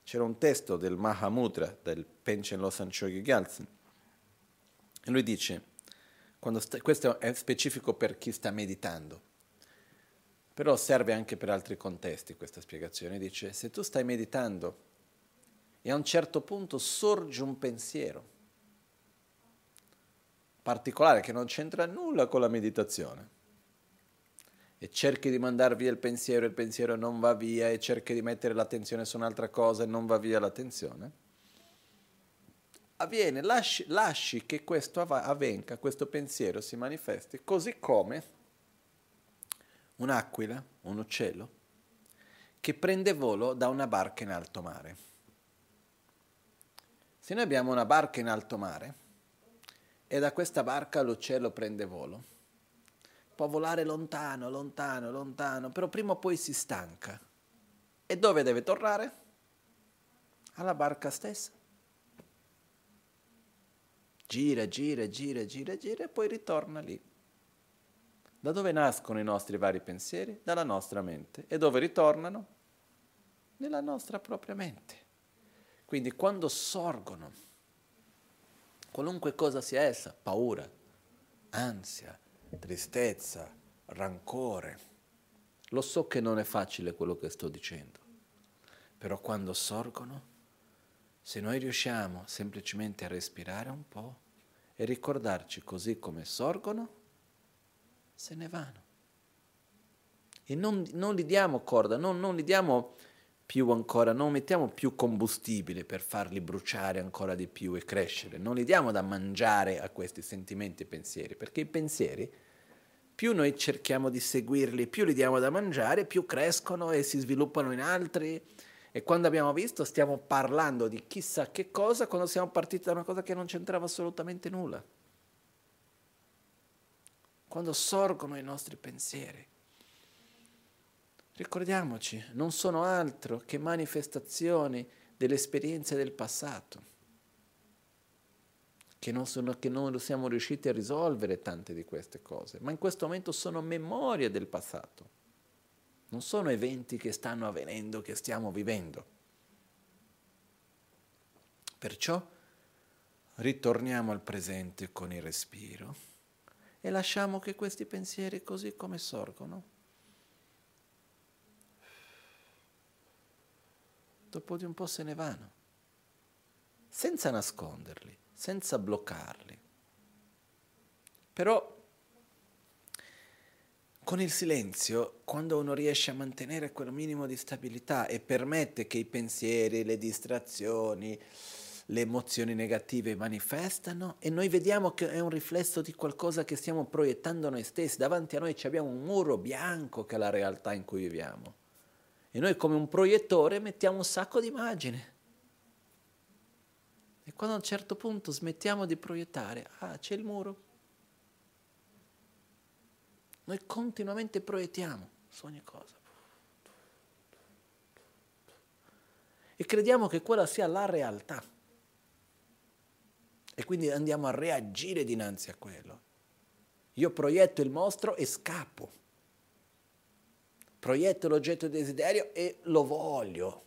C'era un testo del Mahamudra, del Penchen Losan Chogi Gyaltsen, e lui dice, sta, questo è specifico per chi sta meditando, però serve anche per altri contesti questa spiegazione, dice, se tu stai meditando e a un certo punto sorge un pensiero particolare che non c'entra nulla con la meditazione, e cerchi di mandare via il pensiero e il pensiero non va via e cerchi di mettere l'attenzione su un'altra cosa e non va via l'attenzione, avviene, lasci, lasci che questo avvenga, questo pensiero si manifesti, così come un'aquila, un uccello, che prende volo da una barca in alto mare. Se noi abbiamo una barca in alto mare e da questa barca l'uccello prende volo, può volare lontano, lontano, lontano, però prima o poi si stanca. E dove deve tornare? Alla barca stessa. Gira, gira, gira, gira, gira e poi ritorna lì. Da dove nascono i nostri vari pensieri? Dalla nostra mente. E dove ritornano? Nella nostra propria mente. Quindi quando sorgono, qualunque cosa sia essa, paura, ansia, tristezza, rancore. Lo so che non è facile quello che sto dicendo, però quando sorgono, se noi riusciamo semplicemente a respirare un po' e ricordarci così come sorgono, se ne vanno. E non, non gli diamo corda, non, non gli diamo più ancora, non mettiamo più combustibile per farli bruciare ancora di più e crescere, non gli diamo da mangiare a questi sentimenti e pensieri, perché i pensieri più noi cerchiamo di seguirli, più li diamo da mangiare, più crescono e si sviluppano in altri. E quando abbiamo visto stiamo parlando di chissà che cosa quando siamo partiti da una cosa che non c'entrava assolutamente nulla. Quando sorgono i nostri pensieri. Ricordiamoci, non sono altro che manifestazioni delle esperienze del passato. Che non, sono, che non siamo riusciti a risolvere tante di queste cose, ma in questo momento sono memorie del passato, non sono eventi che stanno avvenendo, che stiamo vivendo. Perciò ritorniamo al presente con il respiro e lasciamo che questi pensieri così come sorgono. Dopo di un po' se ne vanno, senza nasconderli senza bloccarli. Però con il silenzio, quando uno riesce a mantenere quel minimo di stabilità e permette che i pensieri, le distrazioni, le emozioni negative manifestano e noi vediamo che è un riflesso di qualcosa che stiamo proiettando noi stessi. Davanti a noi abbiamo un muro bianco che è la realtà in cui viviamo. E noi come un proiettore mettiamo un sacco di immagini. E quando a un certo punto smettiamo di proiettare, ah, c'è il muro. Noi continuamente proiettiamo su ogni cosa. E crediamo che quella sia la realtà. E quindi andiamo a reagire dinanzi a quello. Io proietto il mostro e scappo. Proietto l'oggetto di desiderio e lo voglio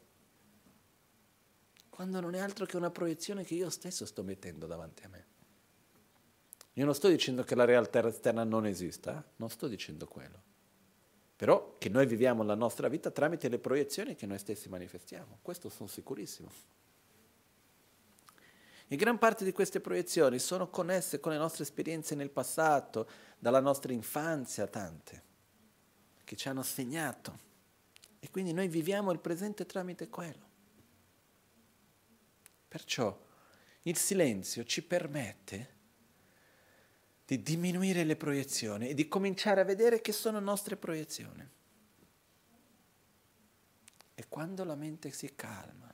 quando non è altro che una proiezione che io stesso sto mettendo davanti a me. Io non sto dicendo che la realtà esterna non esista, eh? non sto dicendo quello. Però che noi viviamo la nostra vita tramite le proiezioni che noi stessi manifestiamo, questo sono sicurissimo. E gran parte di queste proiezioni sono connesse con le nostre esperienze nel passato, dalla nostra infanzia tante, che ci hanno segnato. E quindi noi viviamo il presente tramite quello. Perciò il silenzio ci permette di diminuire le proiezioni e di cominciare a vedere che sono nostre proiezioni. E quando la mente si calma,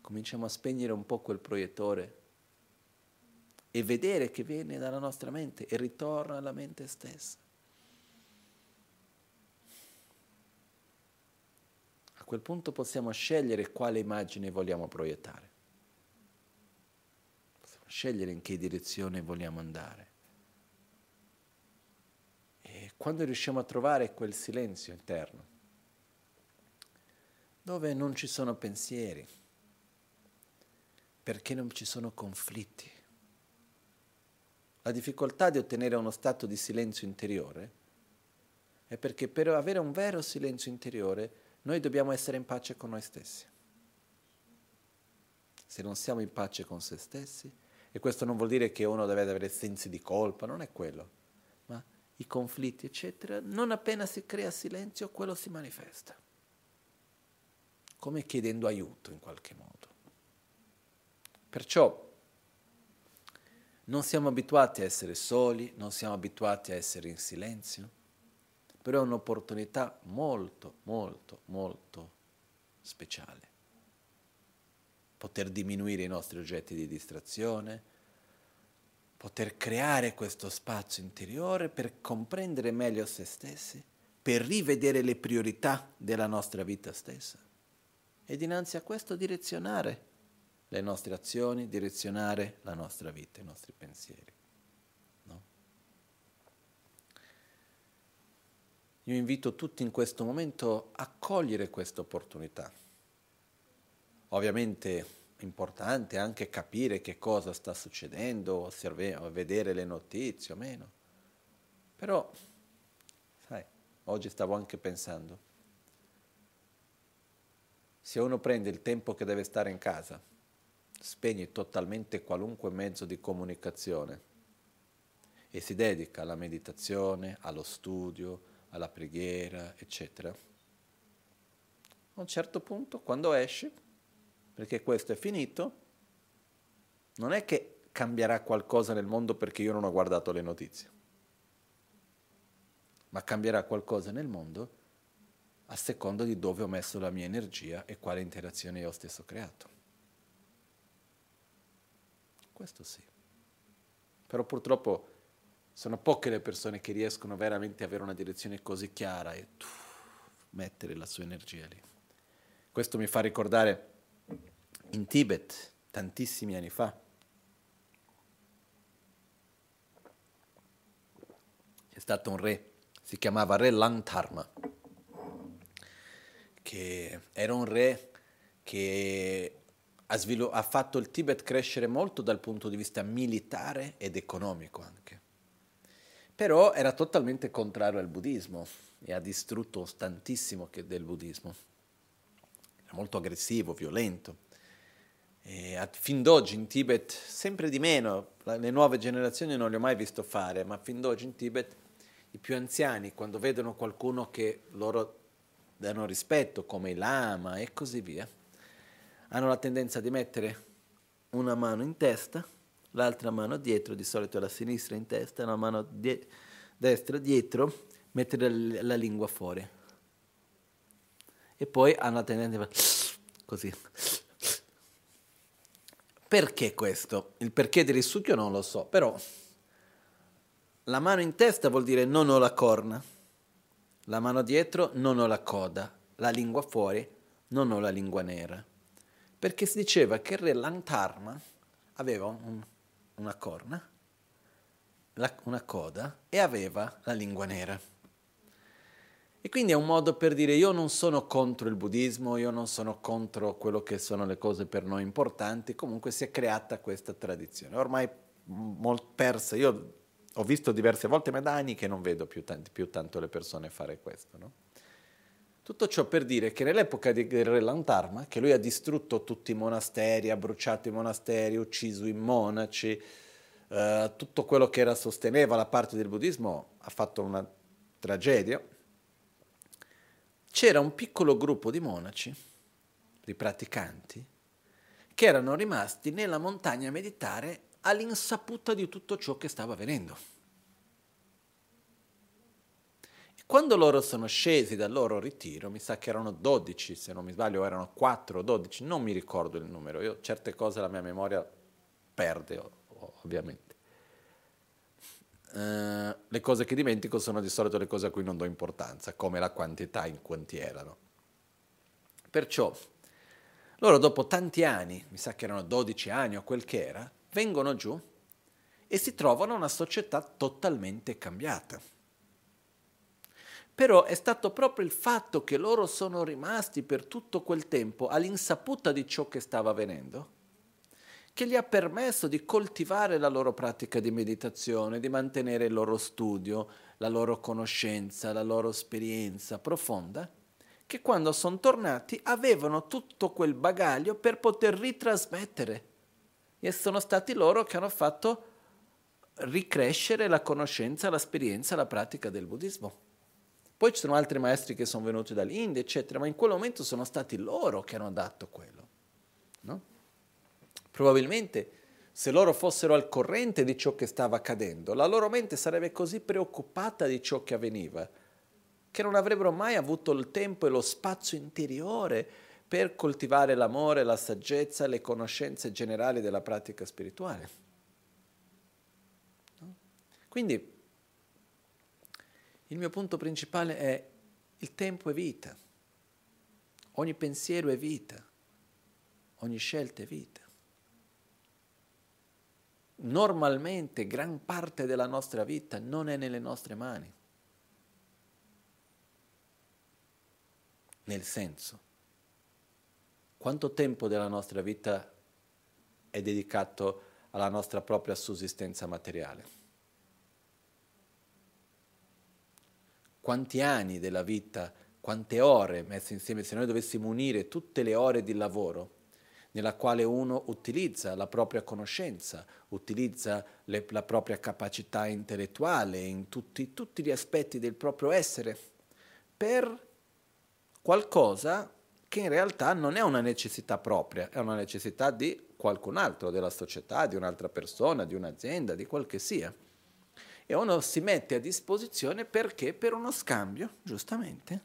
cominciamo a spegnere un po' quel proiettore e vedere che viene dalla nostra mente e ritorna alla mente stessa. A quel punto possiamo scegliere quale immagine vogliamo proiettare scegliere in che direzione vogliamo andare. E quando riusciamo a trovare quel silenzio interno, dove non ci sono pensieri, perché non ci sono conflitti. La difficoltà di ottenere uno stato di silenzio interiore è perché per avere un vero silenzio interiore noi dobbiamo essere in pace con noi stessi. Se non siamo in pace con se stessi, e questo non vuol dire che uno deve avere sensi di colpa, non è quello. Ma i conflitti, eccetera, non appena si crea silenzio, quello si manifesta. Come chiedendo aiuto in qualche modo. Perciò non siamo abituati a essere soli, non siamo abituati a essere in silenzio, però è un'opportunità molto, molto, molto speciale poter diminuire i nostri oggetti di distrazione, poter creare questo spazio interiore per comprendere meglio se stessi, per rivedere le priorità della nostra vita stessa e dinanzi a questo direzionare le nostre azioni, direzionare la nostra vita, i nostri pensieri. No? Io invito tutti in questo momento a cogliere questa opportunità Ovviamente importante anche capire che cosa sta succedendo, osserve, vedere le notizie o meno. Però, sai, oggi stavo anche pensando, se uno prende il tempo che deve stare in casa, spegne totalmente qualunque mezzo di comunicazione e si dedica alla meditazione, allo studio, alla preghiera, eccetera, a un certo punto, quando esce, perché questo è finito, non è che cambierà qualcosa nel mondo perché io non ho guardato le notizie, ma cambierà qualcosa nel mondo a seconda di dove ho messo la mia energia e quale interazione io ho stesso creato. Questo sì. Però purtroppo sono poche le persone che riescono veramente ad avere una direzione così chiara e tuff, mettere la sua energia lì. Questo mi fa ricordare in Tibet tantissimi anni fa. C'è stato un re, si chiamava Re Langtarma, che era un re che ha, svil- ha fatto il Tibet crescere molto dal punto di vista militare ed economico anche. Però era totalmente contrario al buddismo e ha distrutto tantissimo del buddismo. Era molto aggressivo, violento e fin d'oggi in Tibet, sempre di meno, le nuove generazioni non li ho mai visto fare, ma fin d'oggi in Tibet i più anziani, quando vedono qualcuno che loro danno rispetto, come i lama e così via, hanno la tendenza di mettere una mano in testa, l'altra mano dietro, di solito la sinistra in testa, la mano die- destra dietro, mettere la, la lingua fuori. E poi hanno la tendenza di fare così. Perché questo? Il perché del risucchio non lo so, però la mano in testa vuol dire non ho la corna, la mano dietro non ho la coda, la lingua fuori non ho la lingua nera perché si diceva che il re Lantarma aveva un, una corna, la, una coda e aveva la lingua nera. E quindi è un modo per dire io non sono contro il buddismo, io non sono contro quello che sono le cose per noi importanti, comunque si è creata questa tradizione, ormai molto persa, io ho visto diverse volte, ma da anni che non vedo più, tanti, più tanto le persone fare questo. No? Tutto ciò per dire che nell'epoca di Re Lantarma, che lui ha distrutto tutti i monasteri, ha bruciato i monasteri, ucciso i monaci, eh, tutto quello che era, sosteneva la parte del buddismo, ha fatto una tragedia, c'era un piccolo gruppo di monaci, di praticanti, che erano rimasti nella montagna a meditare all'insaputa di tutto ciò che stava avvenendo. Quando loro sono scesi dal loro ritiro, mi sa che erano 12, se non mi sbaglio, erano 4 o 12, non mi ricordo il numero, io certe cose la mia memoria perde, ovviamente. Uh, le cose che dimentico sono di solito le cose a cui non do importanza, come la quantità in quanti erano. Perciò, loro dopo tanti anni, mi sa che erano 12 anni o quel che era, vengono giù e si trovano una società totalmente cambiata però è stato proprio il fatto che loro sono rimasti per tutto quel tempo all'insaputa di ciò che stava avvenendo che gli ha permesso di coltivare la loro pratica di meditazione, di mantenere il loro studio, la loro conoscenza, la loro esperienza profonda, che quando sono tornati avevano tutto quel bagaglio per poter ritrasmettere. E sono stati loro che hanno fatto ricrescere la conoscenza, l'esperienza, la pratica del buddismo. Poi ci sono altri maestri che sono venuti dall'India, eccetera, ma in quel momento sono stati loro che hanno dato quello. No? Probabilmente se loro fossero al corrente di ciò che stava accadendo, la loro mente sarebbe così preoccupata di ciò che avveniva che non avrebbero mai avuto il tempo e lo spazio interiore per coltivare l'amore, la saggezza, le conoscenze generali della pratica spirituale. No? Quindi il mio punto principale è il tempo è vita, ogni pensiero è vita, ogni scelta è vita. Normalmente gran parte della nostra vita non è nelle nostre mani. Nel senso, quanto tempo della nostra vita è dedicato alla nostra propria sussistenza materiale? quanti anni della vita, quante ore messe insieme, se noi dovessimo unire tutte le ore di lavoro nella quale uno utilizza la propria conoscenza, utilizza le, la propria capacità intellettuale in tutti, tutti gli aspetti del proprio essere, per qualcosa che in realtà non è una necessità propria, è una necessità di qualcun altro, della società, di un'altra persona, di un'azienda, di quel che sia e uno si mette a disposizione perché? Per uno scambio, giustamente,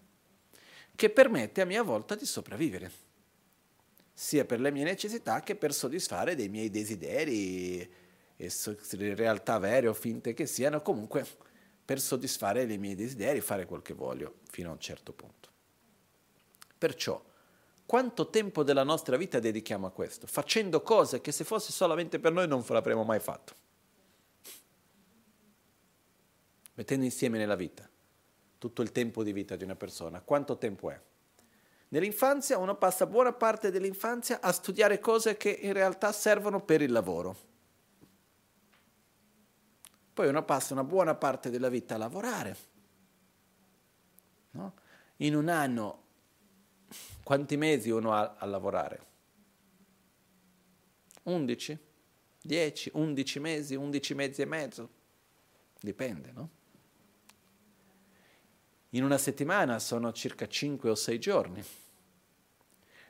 che permette a mia volta di sopravvivere, sia per le mie necessità che per soddisfare dei miei desideri, in realtà vere o finte che siano, comunque per soddisfare i miei desideri, fare quel che voglio fino a un certo punto. Perciò, quanto tempo della nostra vita dedichiamo a questo? Facendo cose che se fosse solamente per noi non l'avremmo mai fatto. mettendo insieme nella vita tutto il tempo di vita di una persona, quanto tempo è? Nell'infanzia uno passa buona parte dell'infanzia a studiare cose che in realtà servono per il lavoro. Poi uno passa una buona parte della vita a lavorare. No? In un anno, quanti mesi uno ha a lavorare? 11? 10? 11 mesi? 11 mesi e mezzo? Dipende, no? In una settimana sono circa 5 o 6 giorni.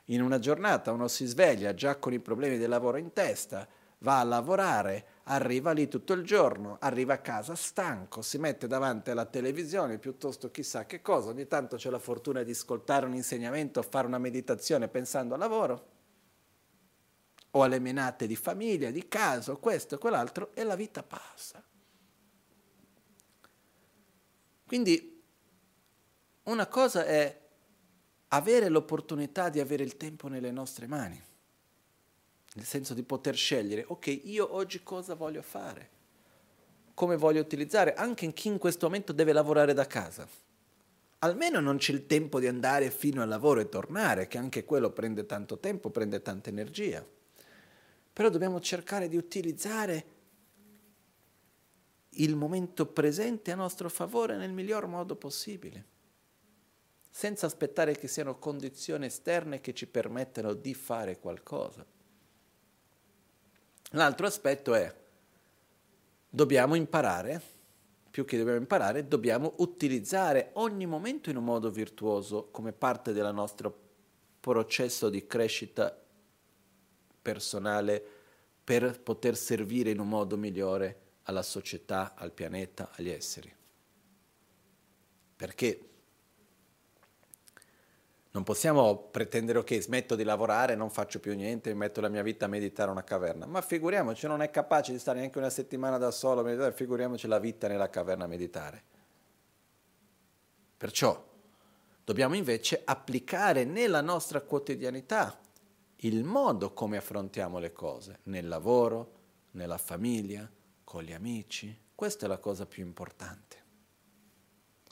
In una giornata uno si sveglia già con i problemi del lavoro in testa, va a lavorare, arriva lì tutto il giorno, arriva a casa stanco, si mette davanti alla televisione piuttosto chissà che cosa, ogni tanto c'è la fortuna di ascoltare un insegnamento, fare una meditazione pensando al lavoro o alle menate di famiglia, di caso, questo e quell'altro e la vita passa. Quindi una cosa è avere l'opportunità di avere il tempo nelle nostre mani, nel senso di poter scegliere, ok, io oggi cosa voglio fare, come voglio utilizzare, anche chi in questo momento deve lavorare da casa. Almeno non c'è il tempo di andare fino al lavoro e tornare, che anche quello prende tanto tempo, prende tanta energia. Però dobbiamo cercare di utilizzare il momento presente a nostro favore nel miglior modo possibile senza aspettare che siano condizioni esterne che ci permettano di fare qualcosa. L'altro aspetto è, dobbiamo imparare, più che dobbiamo imparare, dobbiamo utilizzare ogni momento in un modo virtuoso come parte del nostro processo di crescita personale per poter servire in un modo migliore alla società, al pianeta, agli esseri. Perché non possiamo pretendere, ok, smetto di lavorare, non faccio più niente, metto la mia vita a meditare a una caverna. Ma figuriamoci, non è capace di stare neanche una settimana da solo a meditare, figuriamoci la vita nella caverna a meditare. Perciò dobbiamo invece applicare nella nostra quotidianità il modo come affrontiamo le cose, nel lavoro, nella famiglia, con gli amici. Questa è la cosa più importante.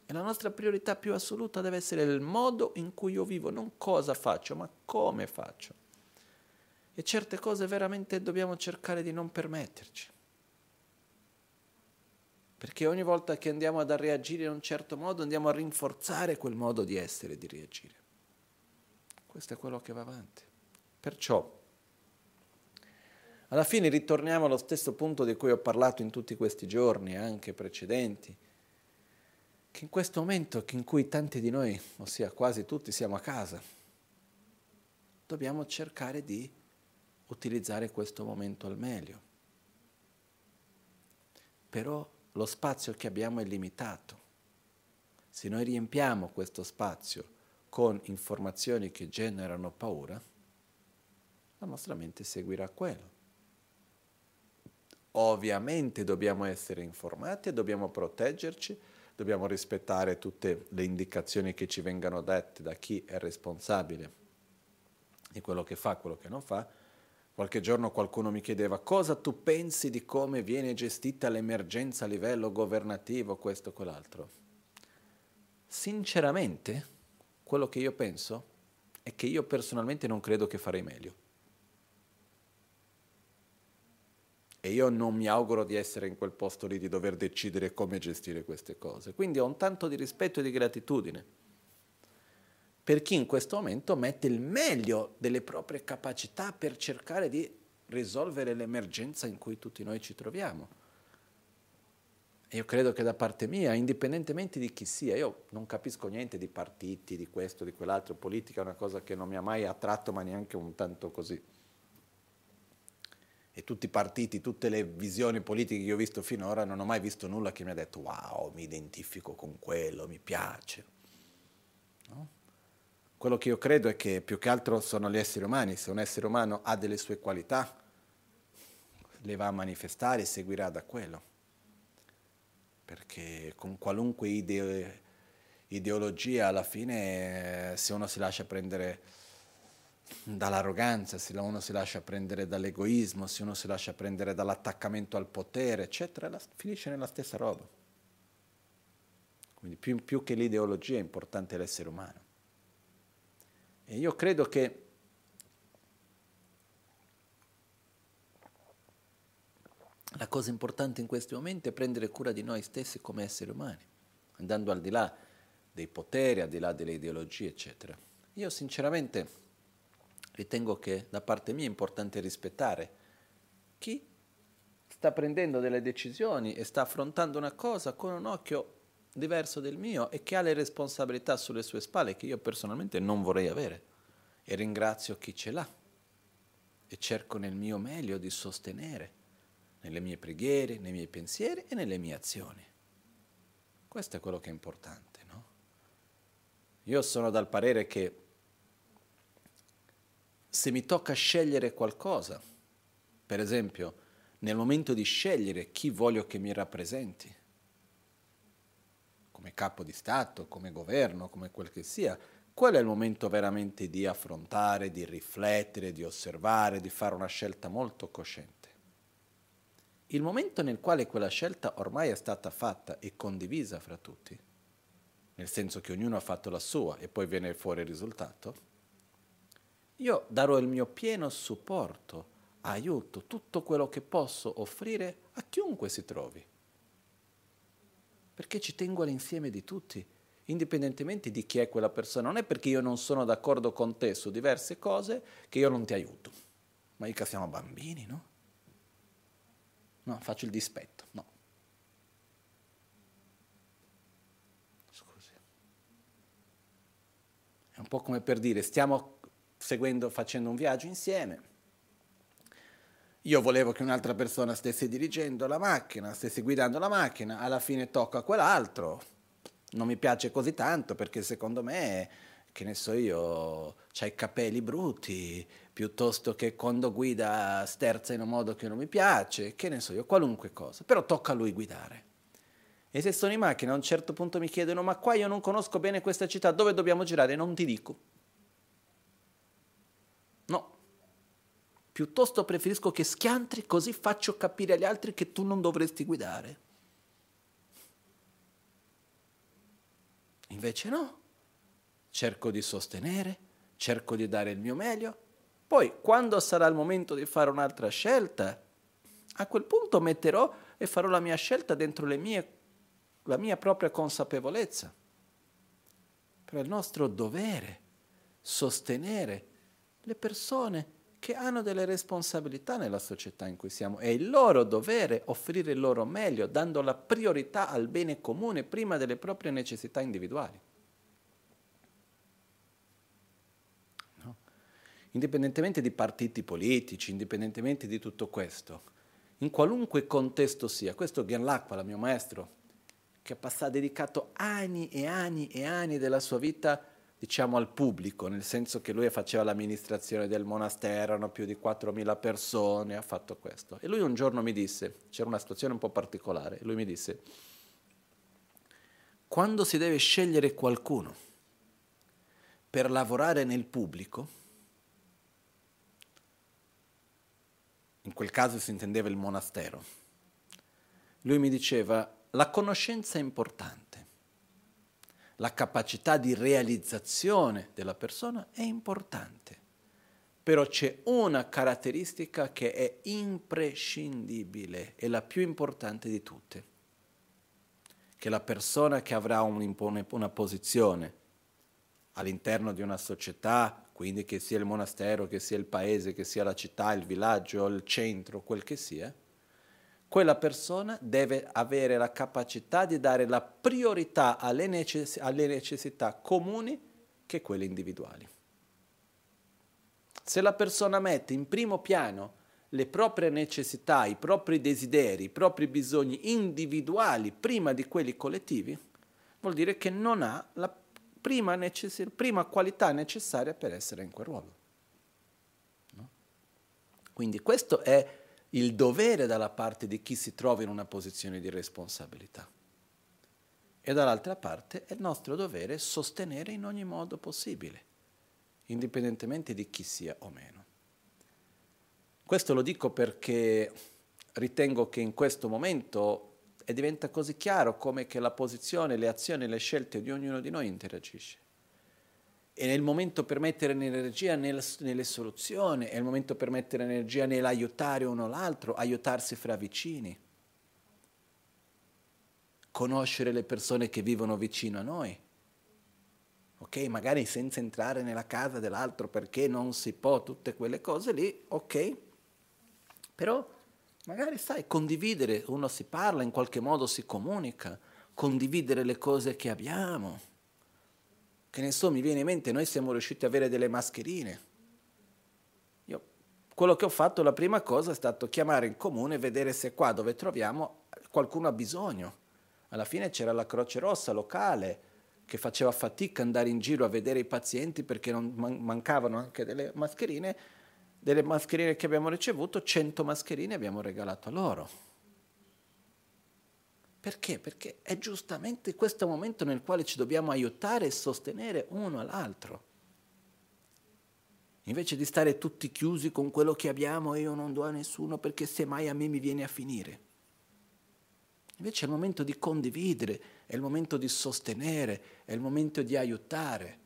E la nostra priorità più assoluta deve essere il modo in cui io vivo, non cosa faccio, ma come faccio. E certe cose veramente dobbiamo cercare di non permetterci. Perché ogni volta che andiamo ad reagire in un certo modo andiamo a rinforzare quel modo di essere, di reagire. Questo è quello che va avanti. Perciò, alla fine ritorniamo allo stesso punto di cui ho parlato in tutti questi giorni, anche precedenti che in questo momento in cui tanti di noi, ossia quasi tutti, siamo a casa, dobbiamo cercare di utilizzare questo momento al meglio. Però lo spazio che abbiamo è limitato. Se noi riempiamo questo spazio con informazioni che generano paura, la nostra mente seguirà quello. Ovviamente dobbiamo essere informati e dobbiamo proteggerci dobbiamo rispettare tutte le indicazioni che ci vengano dette da chi è responsabile di quello che fa, quello che non fa. Qualche giorno qualcuno mi chiedeva cosa tu pensi di come viene gestita l'emergenza a livello governativo, questo o quell'altro. Sinceramente, quello che io penso è che io personalmente non credo che farei meglio. E io non mi auguro di essere in quel posto lì, di dover decidere come gestire queste cose. Quindi ho un tanto di rispetto e di gratitudine per chi in questo momento mette il meglio delle proprie capacità per cercare di risolvere l'emergenza in cui tutti noi ci troviamo. Io credo che da parte mia, indipendentemente di chi sia, io non capisco niente di partiti, di questo, di quell'altro, politica è una cosa che non mi ha mai attratto, ma neanche un tanto così e tutti i partiti, tutte le visioni politiche che ho visto finora, non ho mai visto nulla che mi ha detto wow, mi identifico con quello, mi piace. No? Quello che io credo è che più che altro sono gli esseri umani, se un essere umano ha delle sue qualità, le va a manifestare e seguirà da quello. Perché con qualunque ideo, ideologia alla fine, se uno si lascia prendere dall'arroganza, se uno si lascia prendere dall'egoismo, se uno si lascia prendere dall'attaccamento al potere, eccetera, finisce nella stessa roba. Quindi più, più che l'ideologia è importante l'essere umano. E io credo che la cosa importante in questi momenti è prendere cura di noi stessi come esseri umani, andando al di là dei poteri, al di là delle ideologie, eccetera. Io sinceramente ritengo che da parte mia è importante rispettare chi sta prendendo delle decisioni e sta affrontando una cosa con un occhio diverso del mio e che ha le responsabilità sulle sue spalle che io personalmente non vorrei avere. E ringrazio chi ce l'ha e cerco nel mio meglio di sostenere nelle mie preghiere, nei miei pensieri e nelle mie azioni. Questo è quello che è importante, no? Io sono dal parere che se mi tocca scegliere qualcosa, per esempio nel momento di scegliere chi voglio che mi rappresenti, come capo di Stato, come governo, come quel che sia, qual è il momento veramente di affrontare, di riflettere, di osservare, di fare una scelta molto cosciente. Il momento nel quale quella scelta ormai è stata fatta e condivisa fra tutti, nel senso che ognuno ha fatto la sua e poi viene fuori il risultato, io darò il mio pieno supporto, aiuto, tutto quello che posso offrire a chiunque si trovi perché ci tengo all'insieme di tutti, indipendentemente di chi è quella persona. Non è perché io non sono d'accordo con te su diverse cose che io non ti aiuto. Ma mica siamo bambini, no? No, faccio il dispetto, no. Scusi. È un po' come per dire, stiamo seguendo, facendo un viaggio insieme io volevo che un'altra persona stesse dirigendo la macchina, stesse guidando la macchina, alla fine tocca a quell'altro. Non mi piace così tanto perché secondo me, che ne so io, c'ha i capelli brutti, piuttosto che quando guida sterza in un modo che non mi piace, che ne so io, qualunque cosa. Però tocca a lui guidare. E se sono in macchina a un certo punto mi chiedono, ma qua io non conosco bene questa città, dove dobbiamo girare? Non ti dico. No, Piuttosto preferisco che schiantri così faccio capire agli altri che tu non dovresti guidare. Invece no, cerco di sostenere, cerco di dare il mio meglio, poi quando sarà il momento di fare un'altra scelta, a quel punto metterò e farò la mia scelta dentro mie, la mia propria consapevolezza. Però è il nostro dovere sostenere le persone che hanno delle responsabilità nella società in cui siamo. È il loro dovere offrire il loro meglio, dando la priorità al bene comune prima delle proprie necessità individuali. No? Indipendentemente di partiti politici, indipendentemente di tutto questo, in qualunque contesto sia, questo Ghianlacqua, il mio maestro, che ha passato, dedicato anni e anni e anni della sua vita diciamo al pubblico, nel senso che lui faceva l'amministrazione del monastero, erano più di 4.000 persone, ha fatto questo. E lui un giorno mi disse, c'era una situazione un po' particolare, lui mi disse, quando si deve scegliere qualcuno per lavorare nel pubblico, in quel caso si intendeva il monastero, lui mi diceva, la conoscenza è importante la capacità di realizzazione della persona è importante, però c'è una caratteristica che è imprescindibile, è la più importante di tutte, che la persona che avrà un, una posizione all'interno di una società, quindi che sia il monastero, che sia il paese, che sia la città, il villaggio, il centro, quel che sia, quella persona deve avere la capacità di dare la priorità alle, necess- alle necessità comuni che quelle individuali. Se la persona mette in primo piano le proprie necessità, i propri desideri, i propri bisogni individuali prima di quelli collettivi, vuol dire che non ha la prima, necess- prima qualità necessaria per essere in quel ruolo. No? Quindi questo è il dovere dalla parte di chi si trova in una posizione di responsabilità. E dall'altra parte è il nostro dovere sostenere in ogni modo possibile, indipendentemente di chi sia o meno. Questo lo dico perché ritengo che in questo momento e diventa così chiaro come che la posizione, le azioni, le scelte di ognuno di noi interagisce. È il momento per mettere energia nelle, nelle soluzioni, è il momento per mettere energia nell'aiutare uno l'altro, aiutarsi fra vicini, conoscere le persone che vivono vicino a noi. Ok, magari senza entrare nella casa dell'altro perché non si può, tutte quelle cose lì, ok, però magari sai, condividere, uno si parla, in qualche modo si comunica, condividere le cose che abbiamo. Che ne so, mi viene in mente, noi siamo riusciti ad avere delle mascherine. Io, quello che ho fatto, la prima cosa è stato chiamare in comune e vedere se qua dove troviamo qualcuno ha bisogno. Alla fine c'era la Croce Rossa locale che faceva fatica andare in giro a vedere i pazienti perché non mancavano anche delle mascherine delle mascherine che abbiamo ricevuto, 100 mascherine abbiamo regalato a loro. Perché? Perché è giustamente questo momento nel quale ci dobbiamo aiutare e sostenere uno all'altro. Invece di stare tutti chiusi con quello che abbiamo io non do a nessuno perché semmai a me mi viene a finire. Invece è il momento di condividere, è il momento di sostenere, è il momento di aiutare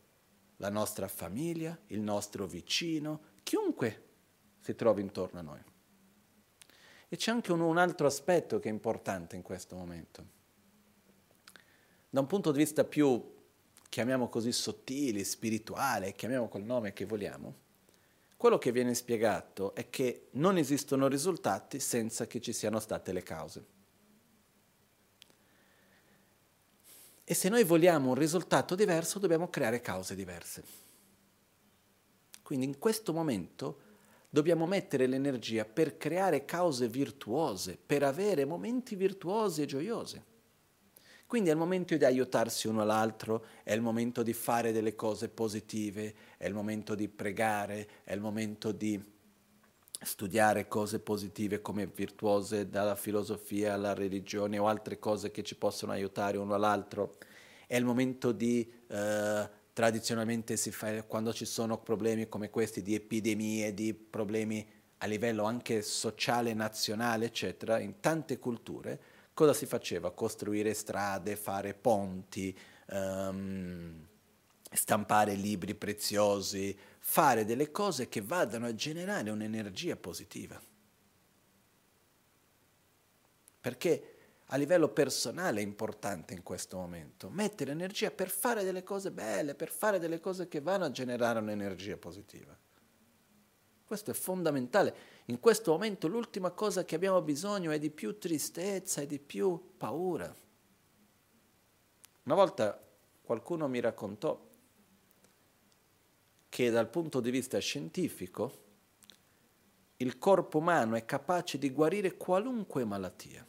la nostra famiglia, il nostro vicino, chiunque si trovi intorno a noi. E c'è anche un, un altro aspetto che è importante in questo momento. Da un punto di vista più, chiamiamo così, sottile, spirituale, chiamiamo col nome che vogliamo, quello che viene spiegato è che non esistono risultati senza che ci siano state le cause. E se noi vogliamo un risultato diverso, dobbiamo creare cause diverse. Quindi in questo momento dobbiamo mettere l'energia per creare cause virtuose, per avere momenti virtuosi e gioiosi. Quindi è il momento di aiutarsi uno all'altro, è il momento di fare delle cose positive, è il momento di pregare, è il momento di studiare cose positive come virtuose dalla filosofia alla religione o altre cose che ci possono aiutare uno all'altro. È il momento di eh, tradizionalmente si fa quando ci sono problemi come questi di epidemie, di problemi a livello anche sociale, nazionale, eccetera, in tante culture, cosa si faceva? Costruire strade, fare ponti, um, stampare libri preziosi, fare delle cose che vadano a generare un'energia positiva. Perché a livello personale è importante in questo momento, mettere energia per fare delle cose belle, per fare delle cose che vanno a generare un'energia positiva. Questo è fondamentale. In questo momento l'ultima cosa che abbiamo bisogno è di più tristezza e di più paura. Una volta qualcuno mi raccontò che dal punto di vista scientifico il corpo umano è capace di guarire qualunque malattia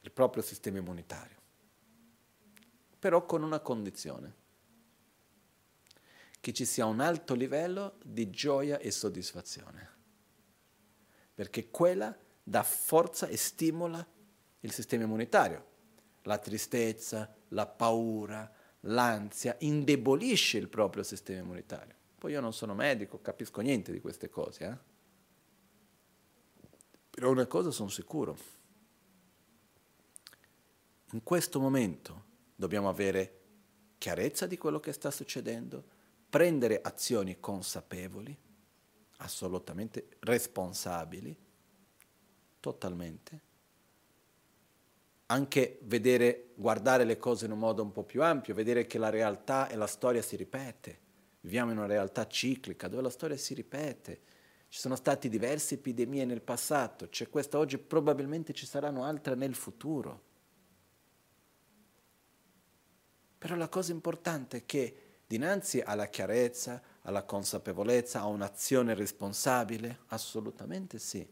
il proprio sistema immunitario, però con una condizione, che ci sia un alto livello di gioia e soddisfazione, perché quella dà forza e stimola il sistema immunitario. La tristezza, la paura, l'ansia indebolisce il proprio sistema immunitario. Poi io non sono medico, capisco niente di queste cose, eh? però una cosa sono sicuro in questo momento dobbiamo avere chiarezza di quello che sta succedendo, prendere azioni consapevoli, assolutamente responsabili, totalmente, anche vedere, guardare le cose in un modo un po' più ampio, vedere che la realtà e la storia si ripete. Viviamo in una realtà ciclica dove la storia si ripete. Ci sono state diverse epidemie nel passato, c'è questa oggi, probabilmente ci saranno altre nel futuro. Però la cosa importante è che dinanzi alla chiarezza, alla consapevolezza, a un'azione responsabile, assolutamente sì.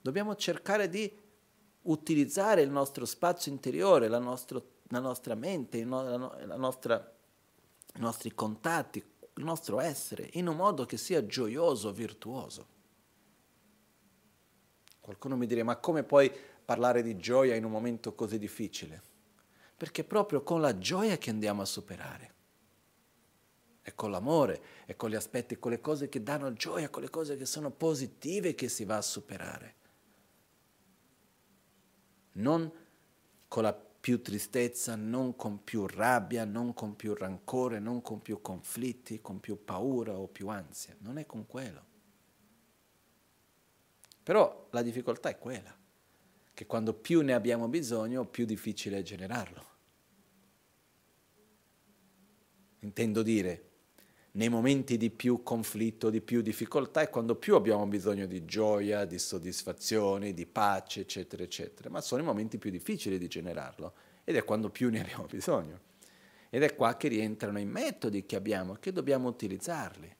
Dobbiamo cercare di utilizzare il nostro spazio interiore, la, nostro, la nostra mente, la, la nostra, i nostri contatti, il nostro essere, in un modo che sia gioioso, virtuoso. Qualcuno mi dirà, ma come puoi parlare di gioia in un momento così difficile? Perché è proprio con la gioia che andiamo a superare. È con l'amore, è con gli aspetti, con le cose che danno gioia, con le cose che sono positive che si va a superare. non con la più tristezza, non con più rabbia, non con più rancore, non con più conflitti, con più paura o più ansia, non è con quello. Però la difficoltà è quella, che quando più ne abbiamo bisogno, più difficile è generarlo. Intendo dire, nei momenti di più conflitto, di più difficoltà, è quando più abbiamo bisogno di gioia, di soddisfazione, di pace, eccetera, eccetera. Ma sono i momenti più difficili di generarlo ed è quando più ne abbiamo bisogno. Ed è qua che rientrano i metodi che abbiamo, che dobbiamo utilizzarli.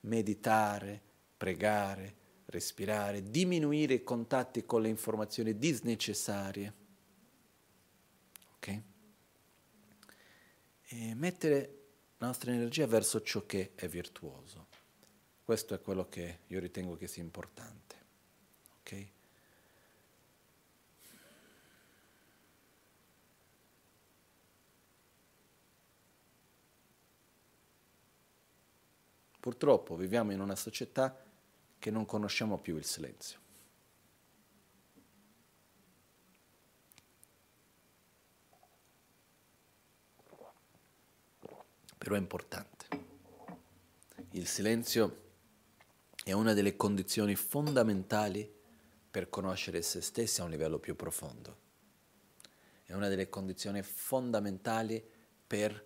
Meditare, pregare, respirare, diminuire i contatti con le informazioni disnecessarie. Ok? E mettere la nostra energia verso ciò che è virtuoso. Questo è quello che io ritengo che sia importante. Ok? Purtroppo viviamo in una società che non conosciamo più il silenzio. Però è importante. Il silenzio è una delle condizioni fondamentali per conoscere se stessi a un livello più profondo. È una delle condizioni fondamentali per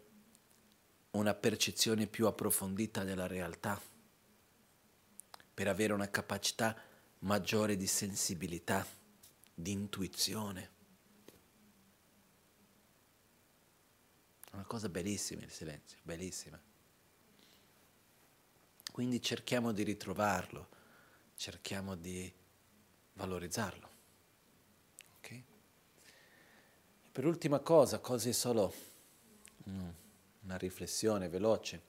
una percezione più approfondita della realtà, per avere una capacità maggiore di sensibilità, di intuizione. Una cosa bellissima il silenzio, bellissima. Quindi cerchiamo di ritrovarlo, cerchiamo di valorizzarlo. Okay? Per ultima cosa, così solo... Mm una riflessione veloce.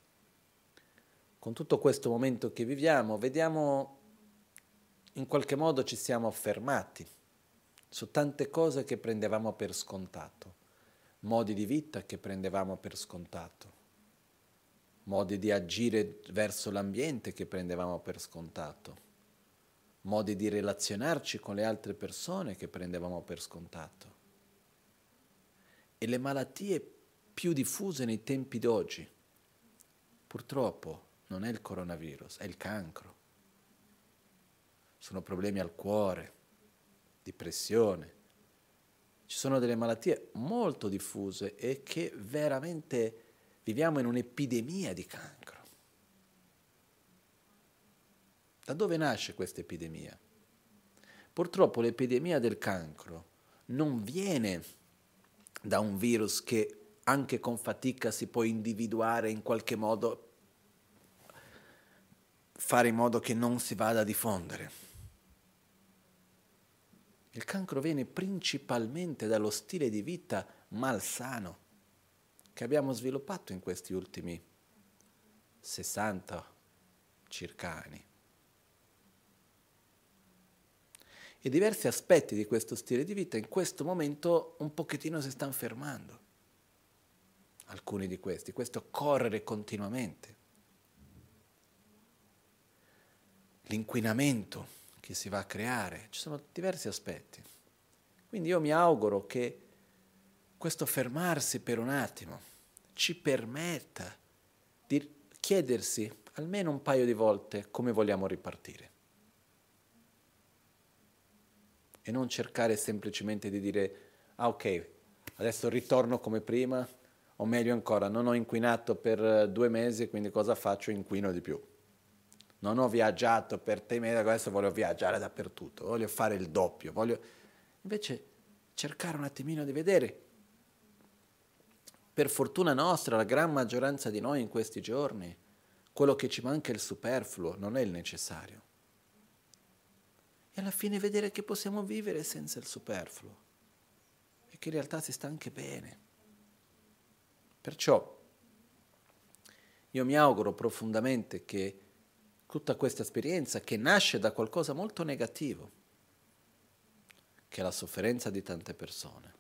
Con tutto questo momento che viviamo, vediamo in qualche modo ci siamo fermati su tante cose che prendevamo per scontato, modi di vita che prendevamo per scontato, modi di agire verso l'ambiente che prendevamo per scontato, modi di relazionarci con le altre persone che prendevamo per scontato. E le malattie più diffuse nei tempi d'oggi. Purtroppo non è il coronavirus, è il cancro. Sono problemi al cuore, depressione. Ci sono delle malattie molto diffuse e che veramente viviamo in un'epidemia di cancro. Da dove nasce questa epidemia? Purtroppo l'epidemia del cancro non viene da un virus che anche con fatica si può individuare in qualche modo, fare in modo che non si vada a diffondere. Il cancro viene principalmente dallo stile di vita malsano che abbiamo sviluppato in questi ultimi 60 circa anni. E diversi aspetti di questo stile di vita in questo momento un pochettino si stanno fermando alcuni di questi, questo correre continuamente. L'inquinamento che si va a creare, ci sono diversi aspetti. Quindi io mi auguro che questo fermarsi per un attimo ci permetta di chiedersi almeno un paio di volte come vogliamo ripartire. E non cercare semplicemente di dire, ah ok, adesso ritorno come prima, o meglio ancora, non ho inquinato per eh, due mesi, quindi cosa faccio? Inquino di più. Non ho viaggiato per tre mesi, adesso voglio viaggiare dappertutto, voglio fare il doppio, voglio invece cercare un attimino di vedere. Per fortuna nostra, la gran maggioranza di noi in questi giorni, quello che ci manca è il superfluo, non è il necessario. E alla fine vedere che possiamo vivere senza il superfluo e che in realtà si sta anche bene. Perciò io mi auguro profondamente che tutta questa esperienza, che nasce da qualcosa molto negativo, che è la sofferenza di tante persone,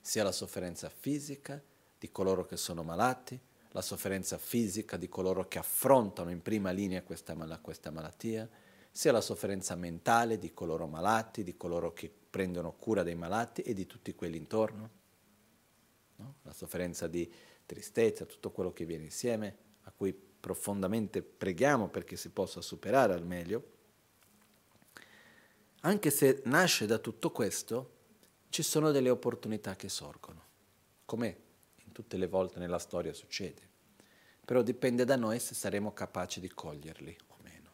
sia la sofferenza fisica di coloro che sono malati, la sofferenza fisica di coloro che affrontano in prima linea questa, mal- questa malattia, sia la sofferenza mentale di coloro malati, di coloro che prendono cura dei malati e di tutti quelli intorno, no? la sofferenza di tristezza, tutto quello che viene insieme, a cui profondamente preghiamo perché si possa superare al meglio. Anche se nasce da tutto questo, ci sono delle opportunità che sorgono, come in tutte le volte nella storia succede. Però dipende da noi se saremo capaci di coglierli o meno.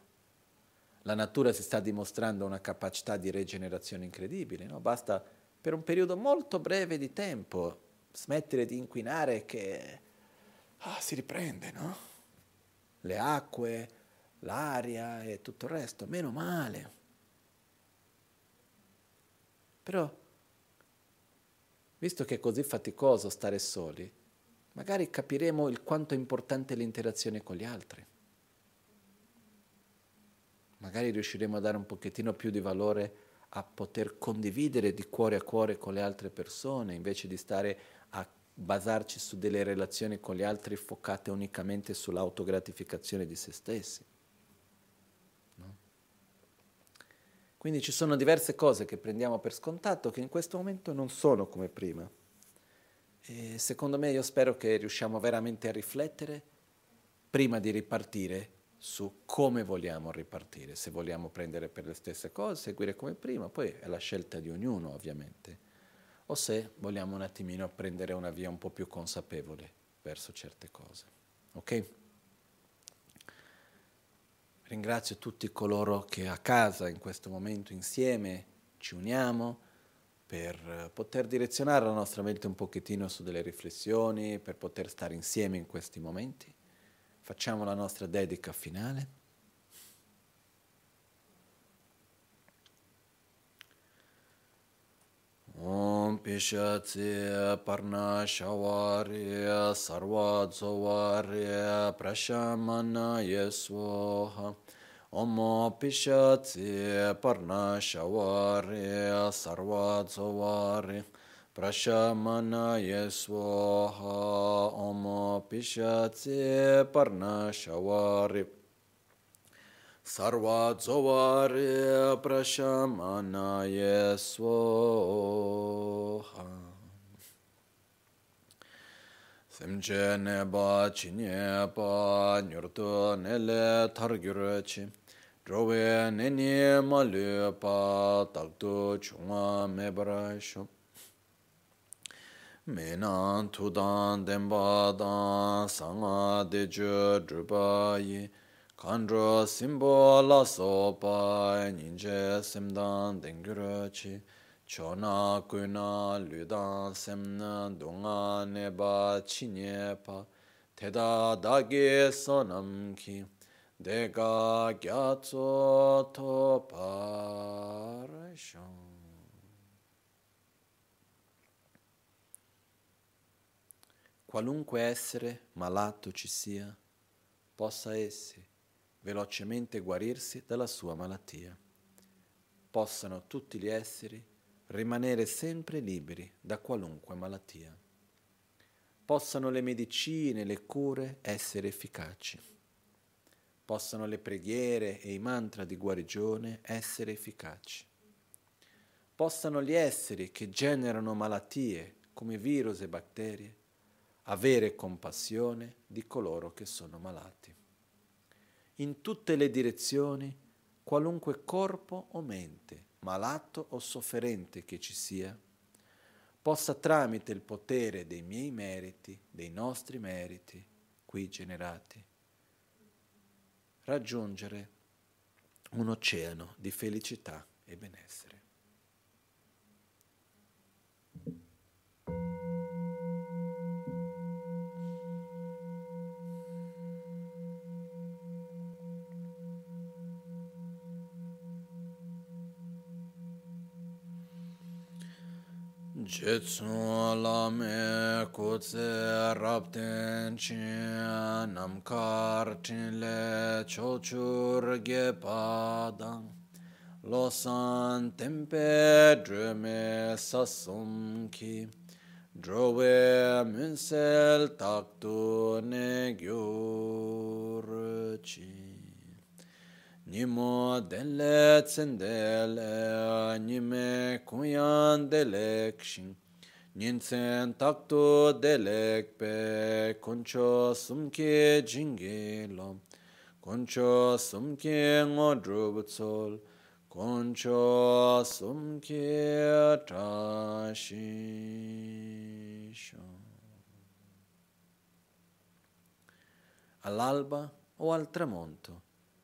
La natura si sta dimostrando una capacità di rigenerazione incredibile, no? basta per un periodo molto breve di tempo smettere di inquinare che ah, si riprende, no? Le acque, l'aria e tutto il resto, meno male. Però Visto che è così faticoso stare soli, magari capiremo il quanto è importante l'interazione con gli altri. Magari riusciremo a dare un pochettino più di valore a poter condividere di cuore a cuore con le altre persone, invece di stare a basarci su delle relazioni con gli altri focate unicamente sull'autogratificazione di se stessi. Quindi ci sono diverse cose che prendiamo per scontato che in questo momento non sono come prima. E secondo me io spero che riusciamo veramente a riflettere prima di ripartire su come vogliamo ripartire, se vogliamo prendere per le stesse cose, seguire come prima, poi è la scelta di ognuno ovviamente, o se vogliamo un attimino prendere una via un po' più consapevole verso certe cose. Ok? Ringrazio tutti coloro che a casa in questo momento insieme ci uniamo per poter direzionare la nostra mente un pochettino su delle riflessioni, per poter stare insieme in questi momenti. Facciamo la nostra dedica finale. Om Pishatsi Parna Shavari Sarva Zovari Prashamana Yeswaha Om Pishatsi Parna Shavari Sarva Zovari Prashamana Yeswaha Om Pishatsi Parna sarva sarvadzovare prashamanaya svoha semche neba chinye pa nyurto nele targyurachi drove nene malu pa takto chunga mebrashu menan tudan denpa dan sanga dejo drupayi Kandro simbo la sopa ninje semdan dengyura chi chona kuna ludan semna dunga neba chinye pa teda dagi sonam ki dega gyatso to parashon. Qualunque essere malato ci sia, possa essi velocemente guarirsi dalla sua malattia. Possano tutti gli esseri rimanere sempre liberi da qualunque malattia. Possano le medicine, le cure essere efficaci. Possano le preghiere e i mantra di guarigione essere efficaci. Possano gli esseri che generano malattie come virus e batterie avere compassione di coloro che sono malati in tutte le direzioni qualunque corpo o mente, malato o sofferente che ci sia, possa tramite il potere dei miei meriti, dei nostri meriti, qui generati, raggiungere un oceano di felicità e benessere. Jetsun lame kutse rapten chin namkar chin le chochur ge padang losan tempe drume sasum ki drove munsel taktu ne gyur chi Nimo dele tsendele, nime kuyan delek shing, Ninsen takto delek pe, kuncho sumke jinge lom, kuncho sumke ngodrubu tsol, kuncho sumke trashisho. All'alba o al tramonto,